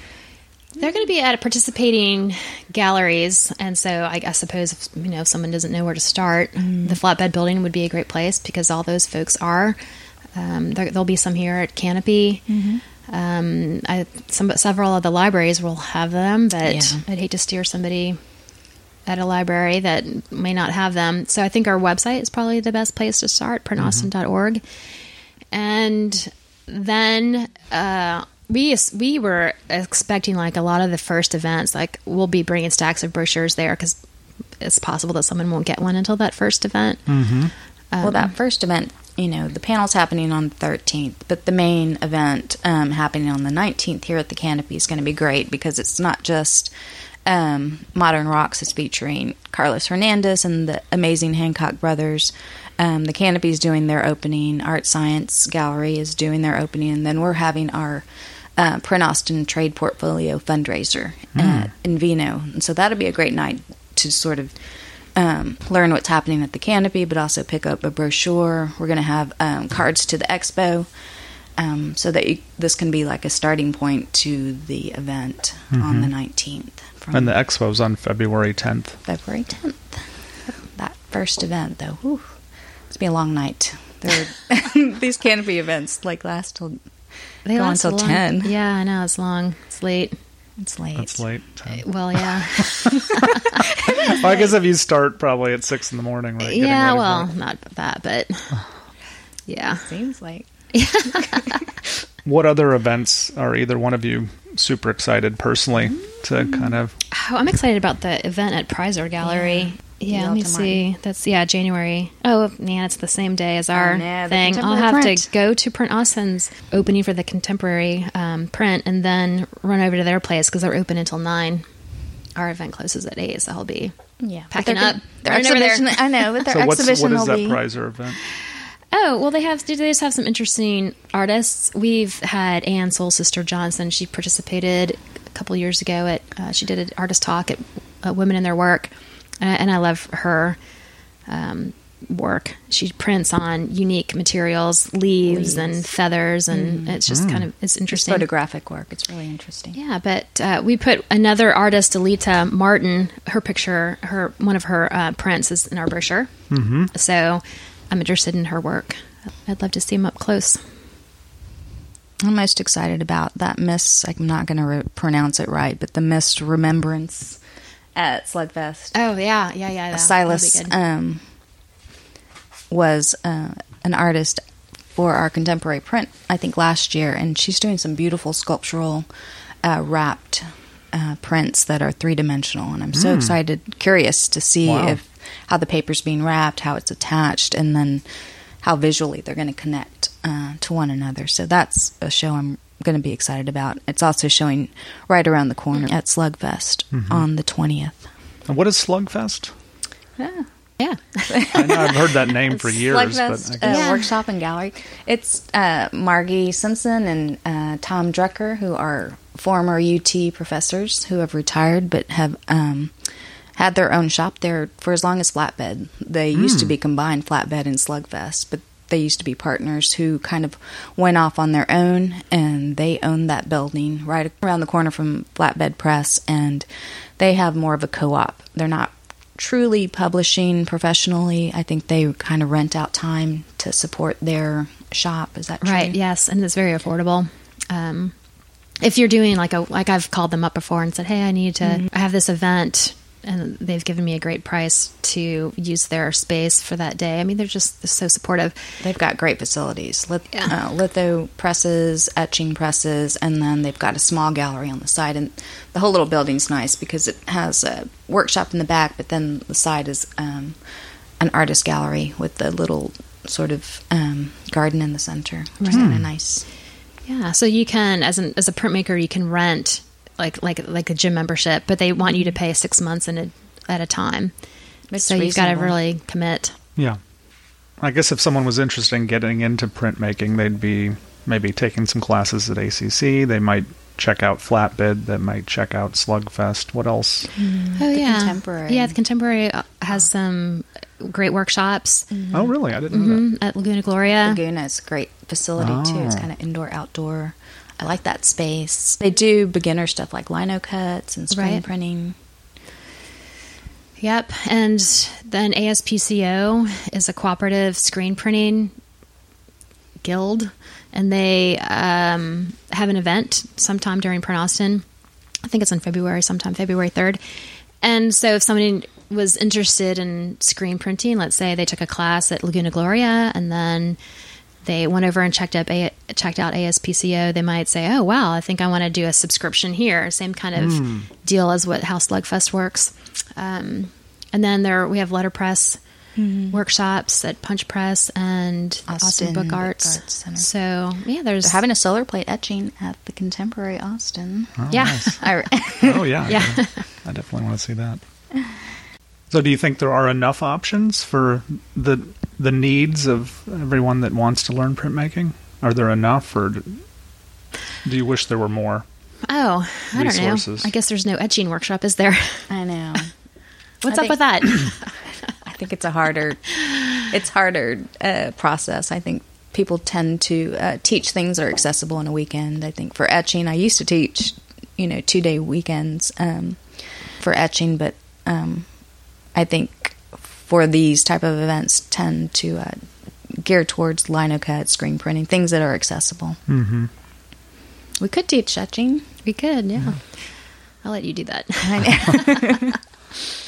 they're going to be at participating galleries, and so I, I suppose if, you know if someone doesn't know where to start, the Flatbed Building would be a great place because all those folks are. Um, there, there'll be some here at Canopy. Um, I, some several of the libraries will have them, but Yeah. I'd hate to steer somebody at a library that may not have them. So I think our website is probably the best place to start, printaustin.org. And then uh, we we were expecting like a lot of the first events, like we'll be bringing stacks of brochures there because it's possible that someone won't get one until that first event. well, that first event, you know, the panel's happening on the 13th, but the main event um, happening on the 19th here at the Canopy is going to be great because it's not just um, Modern Rocks is featuring Carlos Hernandez and the amazing Hancock Brothers. Um, the Canopy is doing their opening. Art Science Gallery is doing their opening. And then we're having our uh, Print Austin Trade Portfolio fundraiser mm. uh, hmm. in Vino. And so that'll be a great night to sort of um, learn what's happening at the Canopy, but also pick up a brochure. We're going to have um, cards to the expo. Um, so that you, this can be like a starting point to the event mm-hmm. on the mm-hmm. 19th and the expo's on february 10th February tenth. That first event, though, whew, it's gonna be a long night. There, these canopy events like last till They Go last until long- 10. Yeah, I know it's long. It's late. it's late. It's late 10. Uh, well, yeah, Well, i guess if you start probably at 6 in the morning right yeah. Well, not that, but yeah. It Seems like what other events are either one of you super excited personally to Mm. kind of Oh, I'm excited about the event at Prizer Gallery. Yeah, The let me Alta see. That's yeah, January. Oh man, it's the same day as our no, thing. I'll have print. to go to Print Austin's opening for the contemporary um, print, and then run over to their place because they're open until nine. Our event closes at eight, so I'll be yeah, but Packing they're up. good- Their Running over there. exhibition, I know, but their so what's exhibition what is will that be prizer event Oh well, they have. They just have some interesting artists. We've had Anne Soul Sister Johnson. She participated a couple years ago at. Uh, she did an artist talk at uh, Women in Their Work, uh, and I love her um, work. She prints on unique materials, leaves, and feathers, and it's just kind of it's interesting. photographic work. It's really interesting. Yeah, but uh, we put another artist, Delita Martin. Her picture, her one of her uh, prints is in our brochure. Mm-hmm. So I'm interested in her work. I'd love to see him up close. I'm most excited about that Miss. I'm not going to re- pronounce it right, but the Miss Remembrance at Slugfest. Oh yeah, yeah, yeah. that- Silas that'd be good. um, was uh, an artist for our contemporary print, I think, last year, and she's doing some beautiful sculptural uh, wrapped uh, prints that are three dimensional. And I'm so excited, curious to see Wow. if how the paper's being wrapped, how it's attached, and then how visually they're going to connect uh, to one another. So that's a show I'm going to be excited about. It's also showing right around the corner at Slugfest on the 20th. and what is slugfest Yeah. Yeah. I know I've heard that name for years, but Slugfest I uh, Yeah. Workshop and Gallery. It's uh, Margie Simpson and uh, Tom Drucker, who are former UT professors who have retired but have um, had their own shop there for as long as Flatbed. They used to be combined Flatbed and Slugfest, but they used to be partners who kind of went off on their own and they own that building right around the corner from Flatbed Press and they have more of a co-op. They're not truly publishing professionally. I think they kind of rent out time to support their shop. Is that true? Right. Yes, and it's very affordable. Um, if you're doing like a like I've called them up before and said, "Hey, I need to. I have this event." And they've given me a great price to use their space for that day. I mean, they're just they're so supportive. They've got great facilities, Lith- Yeah. uh, litho presses, etching presses, and then they've got a small gallery on the side. And the whole little building's nice because it has a workshop in the back, but then the side is um, an artist gallery with the little sort of um, garden in the center, which is kind of nice. Yeah, so you can as an as a printmaker, you can rent like like like a gym membership, but they want you to pay six months in a, at a time. It's so you've got to really commit. yeah. I guess if someone was interested in getting into printmaking, they'd be maybe taking some classes at ACC. They might check out Flatbed. They might check out Slugfest. What else? Oh yeah, Contemporary. Yeah, the contemporary uh, has some great workshops Oh, really? I didn't know that. Mhm, at Laguna Gloria. Laguna is a great facility too. It's Oh. kind of indoor outdoor. I like that space. They do beginner stuff like lino cuts and screen Right. printing. Yep, and then ASPCO is a cooperative screen printing guild, and they um, have an event sometime during Print Austin. I think it's in February, sometime February third. And so, if somebody was interested in screen printing, let's say they took a class at Laguna Gloria, and then they went over and checked up a, checked out ASPCO, they might say, "Oh wow, I think I want to do a subscription here." Same kind of deal as what House Slugfest works. Um, and then there we have letterpress workshops at Punch Press and Austin, Austin Book Book Arts. Arts So yeah, there's They're having a solar plate etching at the Contemporary Austin. yeah. I, Oh, yeah. Yeah. I, I definitely want to see that. So, do you think there are enough options for the the needs of everyone that wants to learn printmaking? Are there enough, or do do you wish there were more? Oh, I don't know. Resources. I guess there's no etching workshop, is there? I know. What's I up with that? I think it's a harder, it's harder uh, process. I think people tend to uh, teach things that are accessible on a weekend. I think for etching, I used to teach, you know, two day weekends um, for etching, but um, I think for these type of events, tend to uh, gear towards linocut, screen printing, things that are accessible. Mm-hmm. We could teach etching. we could, yeah. I'll let you do that.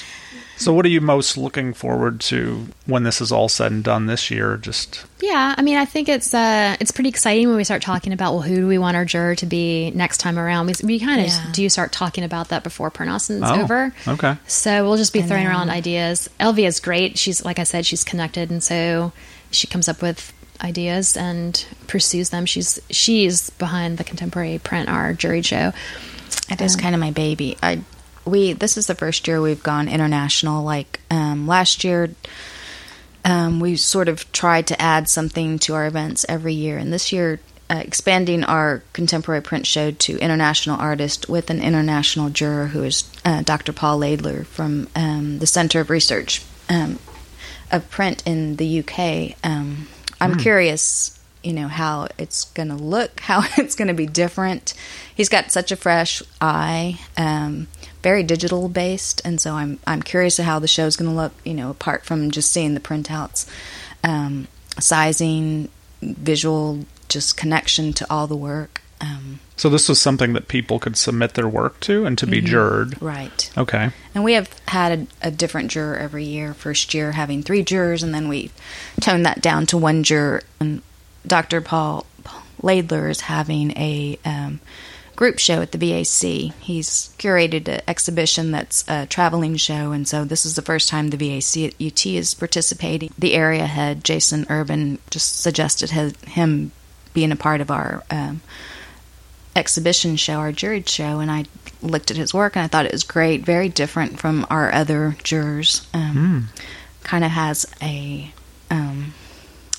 So, what are you most looking forward to when this is all said and done this year? Just Yeah, I mean, I think it's uh, it's pretty exciting when we start talking about well, who do we want our juror to be next time around? We, we kind of Yeah. do start talking about that before Print Austin's oh, over. Okay. So we'll just be I throwing know. around ideas. Elvia is great. She's like I said, she's connected, and so she comes up with ideas and pursues them. She's she's behind the contemporary print our jury show. It is kind of my baby. I we this is the first year we've gone international. Like um, last year, um, we sort of tried to add something to our events every year, and this year. Uh, expanding our contemporary print show to international artists with an international juror who is uh, Dr. Paul Laidler from um, the Center of Research um, of Print in the UK. Um, I'm curious, you know, how it's going to look, how it's going to be different. He's got such a fresh eye, um, very digital based, and so I'm I'm curious to how the show's going to look. You know, apart from just seeing the printouts, um, sizing, visual, just connection to all the work. Um, So, this was something that people could submit their work to and to be jurred. right. Okay. And we have had a, a different juror every year. First year having three jurors, and then we toned that down to one juror. And Dr. Paul Laidler is having a um, group show at the VAC. He's curated an exhibition that's a traveling show, and so this is the first time the VAC at UT is participating. The area head, Jason Urban, just suggested his, him being a part of our um, exhibition show, our juried show, and I looked at his work and I thought it was great, very different from our other jurors. Um, kind of has a um,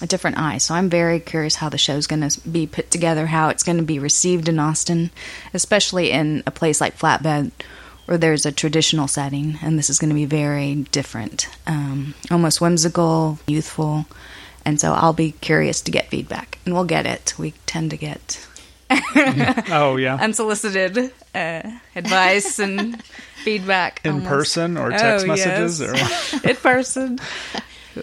a different eye. So I'm very curious how the show's going to be put together, how it's going to be received in Austin, especially in a place like Flatbed where there's a traditional setting, and this is going to be very different, um, almost whimsical, youthful. And so I'll be curious to get feedback, and we'll get it. We tend to get oh yeah, unsolicited uh, advice and feedback in almost. person or text Oh, messages yes. or in person.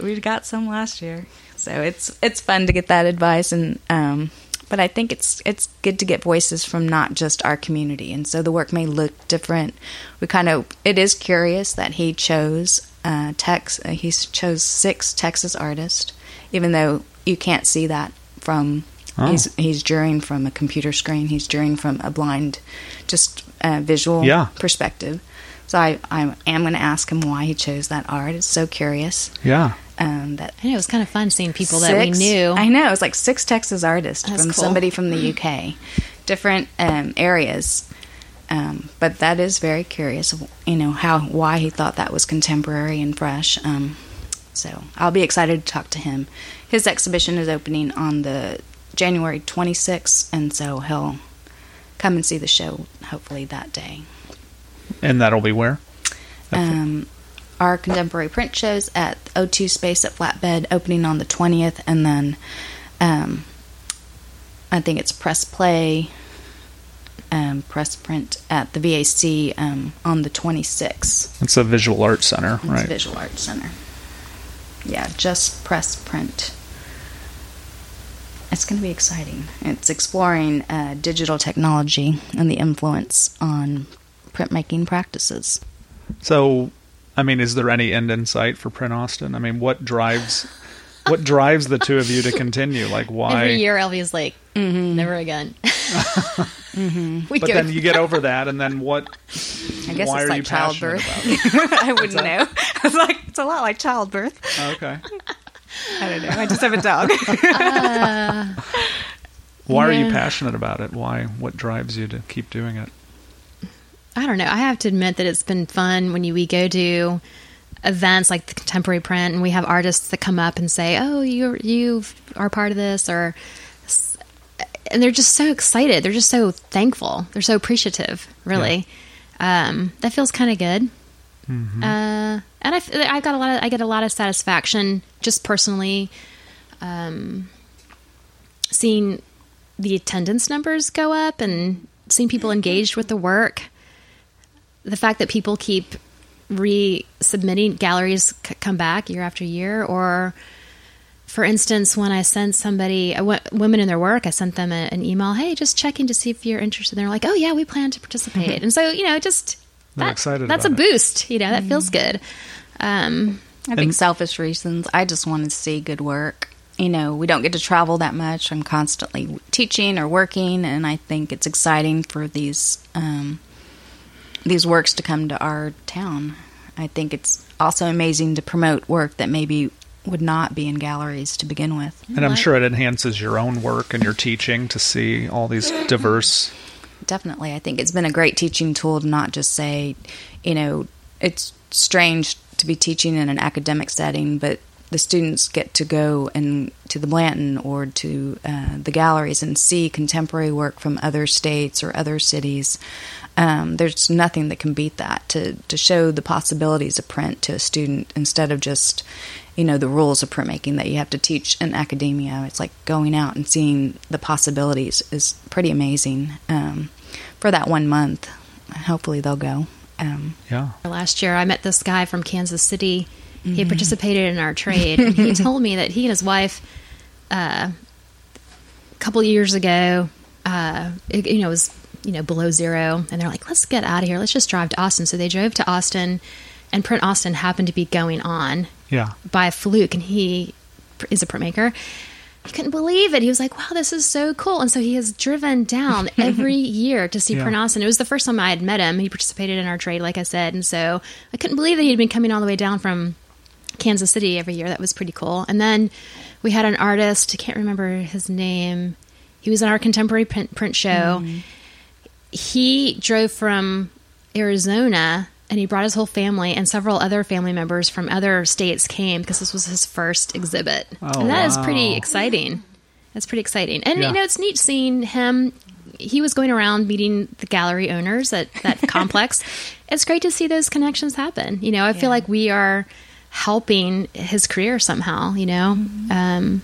We got some last year, so it's it's fun to get that advice, and um, but I think it's it's good to get voices from not just our community, and so the work may look different. We kind of it is curious that he chose uh, Tex. Uh, he chose six Texas artists, even though you can't see that from. Oh. He's he's jurying from a computer screen. He's jurying from a blind, just uh, visual Yeah. perspective. So I, I am going to ask him why he chose that art. It's so curious. yeah. Um, that I know it was kind of fun seeing people that we knew. I know it was like six Texas artists That's from cool. somebody from the UK, different um, areas. Um, but that is very curious. You know how why he thought that was contemporary and fresh. Um, so I'll be excited to talk to him. His exhibition is opening on the January 26th, and so he'll come and see the show hopefully that day. And that'll be where? Um, our contemporary print shows at O2 Space at Flatbed opening on the 20th, and then um, I think it's Press Play, um, Press Print at the VAC um, on the 26th. It's a visual arts center, It's right? Visual Arts Center. Yeah, just Press Print. It's going to be exciting. It's exploring uh, digital technology and the influence on printmaking practices. So, I mean, is there any end in sight for Print Austin? I mean, what drives what drives the two of you to continue? Like, why? Every year, Elvia's like, mm-hmm. never again. Mm-hmm. We But go- then you get over that, and then what? I guess Why it's are like you childbirth. I wouldn't know. It's like it's a lot like childbirth. Oh, okay. I don't know. I just have a dog. Why are you passionate about it? Why? What drives you to keep doing it? I don't know. I have to admit that it's been fun when you, we go to events like the contemporary print, and we have artists that come up and say, "Oh, you you are part of this," or and they're just so excited. They're just so thankful. They're so appreciative. Really, um, that feels kind of good. Uh, and I, I got a lot of I get a lot of satisfaction just personally, um, seeing the attendance numbers go up and seeing people engaged with the work. The fact that people keep resubmitting galleries c- come back year after year, or for instance, when I sent somebody, a w- women in their work, I sent them a, an email, hey, just checking to see if you're interested. And they're like, oh yeah, we plan to participate. and so, you know, just They're that- excited That's a it. boost. You know, that feels good. Um, I think selfish reasons. I just want to see good work. You know, we don't get to travel that much. I'm constantly teaching or working, and I think it's exciting for these um, these works to come to our town. I think it's also amazing to promote work that maybe would not be in galleries to begin with. And I'm sure it enhances your own work and your teaching to see all these diverse. Definitely. I think it's been a great teaching tool to not just say, you know, it's strange to be teaching in an academic setting, but the students get to go and to the Blanton or to uh, the galleries and see contemporary work from other states or other cities. Um, there's nothing that can beat that to to show the possibilities of print to a student instead of just you know the rules of printmaking that you have to teach in academia. It's like going out and seeing the possibilities is pretty amazing um, for that one month. Hopefully they'll go. Um, Yeah. last year, I met this guy from Kansas City. He participated in our trade, and he told me that he and his wife, uh, a couple years ago, uh, it, you know, was you know below zero, and they're like, "Let's get out of here. Let's just drive to Austin." So they drove to Austin, and Print Austin happened to be going on Yeah. by a fluke, and he is a printmaker. He couldn't believe it. He was like, "Wow, this is so cool!" And so he has driven down every year to see Yeah. Print Austin. It was the first time I had met him. He participated in our trade, like I said, and so I couldn't believe that he had been coming all the way down from Kansas City every year. That was pretty cool. And then we had an artist. I can't remember his name. He was in our contemporary print, print show. Mm-hmm. He drove from Arizona and he brought his whole family and several other family members from other states came because this was his first exhibit. Oh, and that is pretty exciting. That's pretty exciting. And Yeah. you know, it's neat seeing him he was going around meeting the gallery owners at that complex. It's great to see those connections happen. You know, I feel like we are helping his career somehow, you know. Um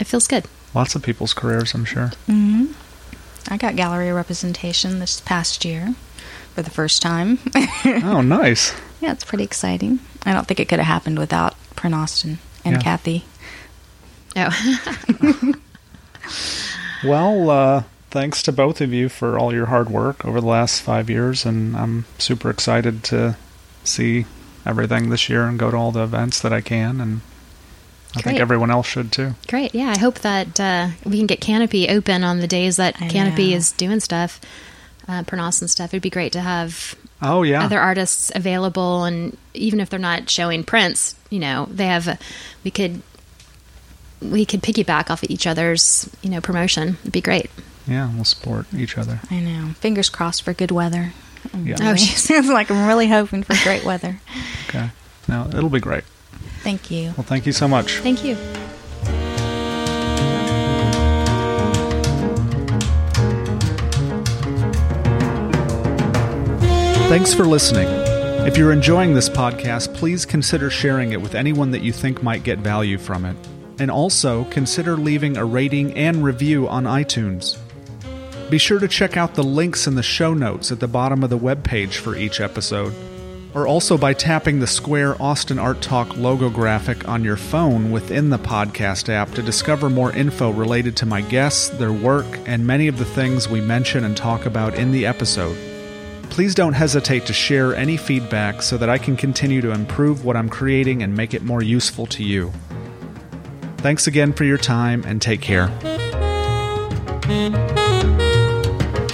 it feels good. Lots of people's careers, I'm sure. I got gallery representation this past year for the first time. oh, nice. yeah, it's pretty exciting. I don't think it could have happened without Print Austin and Yeah. Kathy. Oh. Well, uh, thanks to both of you for all your hard work over the last five years, and I'm super excited to see everything this year and go to all the events that I can, and I think everyone else should too. Great. Yeah, I hope that uh, we can get Canopy open on the days that I Canopy know. is doing stuff, uh, Pernos and stuff. It'd be great to have Oh yeah, other artists available, and even if they're not showing prints, you know, they have. We could we could piggyback off of each other's you know promotion. It'd be great. yeah, we'll support each other. I know. Fingers crossed for good weather. Yeah. Oh, jeez. it's like I'm really hoping for great weather. Okay, no, it'll be great. Thank you. Well, thank you so much. Thank you. Thanks for listening. If you're enjoying this podcast, please consider sharing it with anyone that you think might get value from it. And also consider leaving a rating and review on iTunes. Be sure to check out the links in the show notes at the bottom of the webpage for each episode, or also by tapping the square Austin Art Talk logo graphic on your phone within the podcast app to discover more info related to my guests, their work, and many of the things we mention and talk about in the episode. Please don't hesitate to share any feedback so that I can continue to improve what I'm creating and make it more useful to you. Thanks again for your time and take care.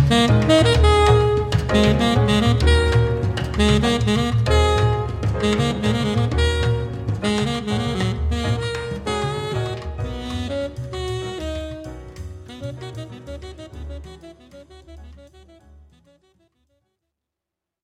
Thank you.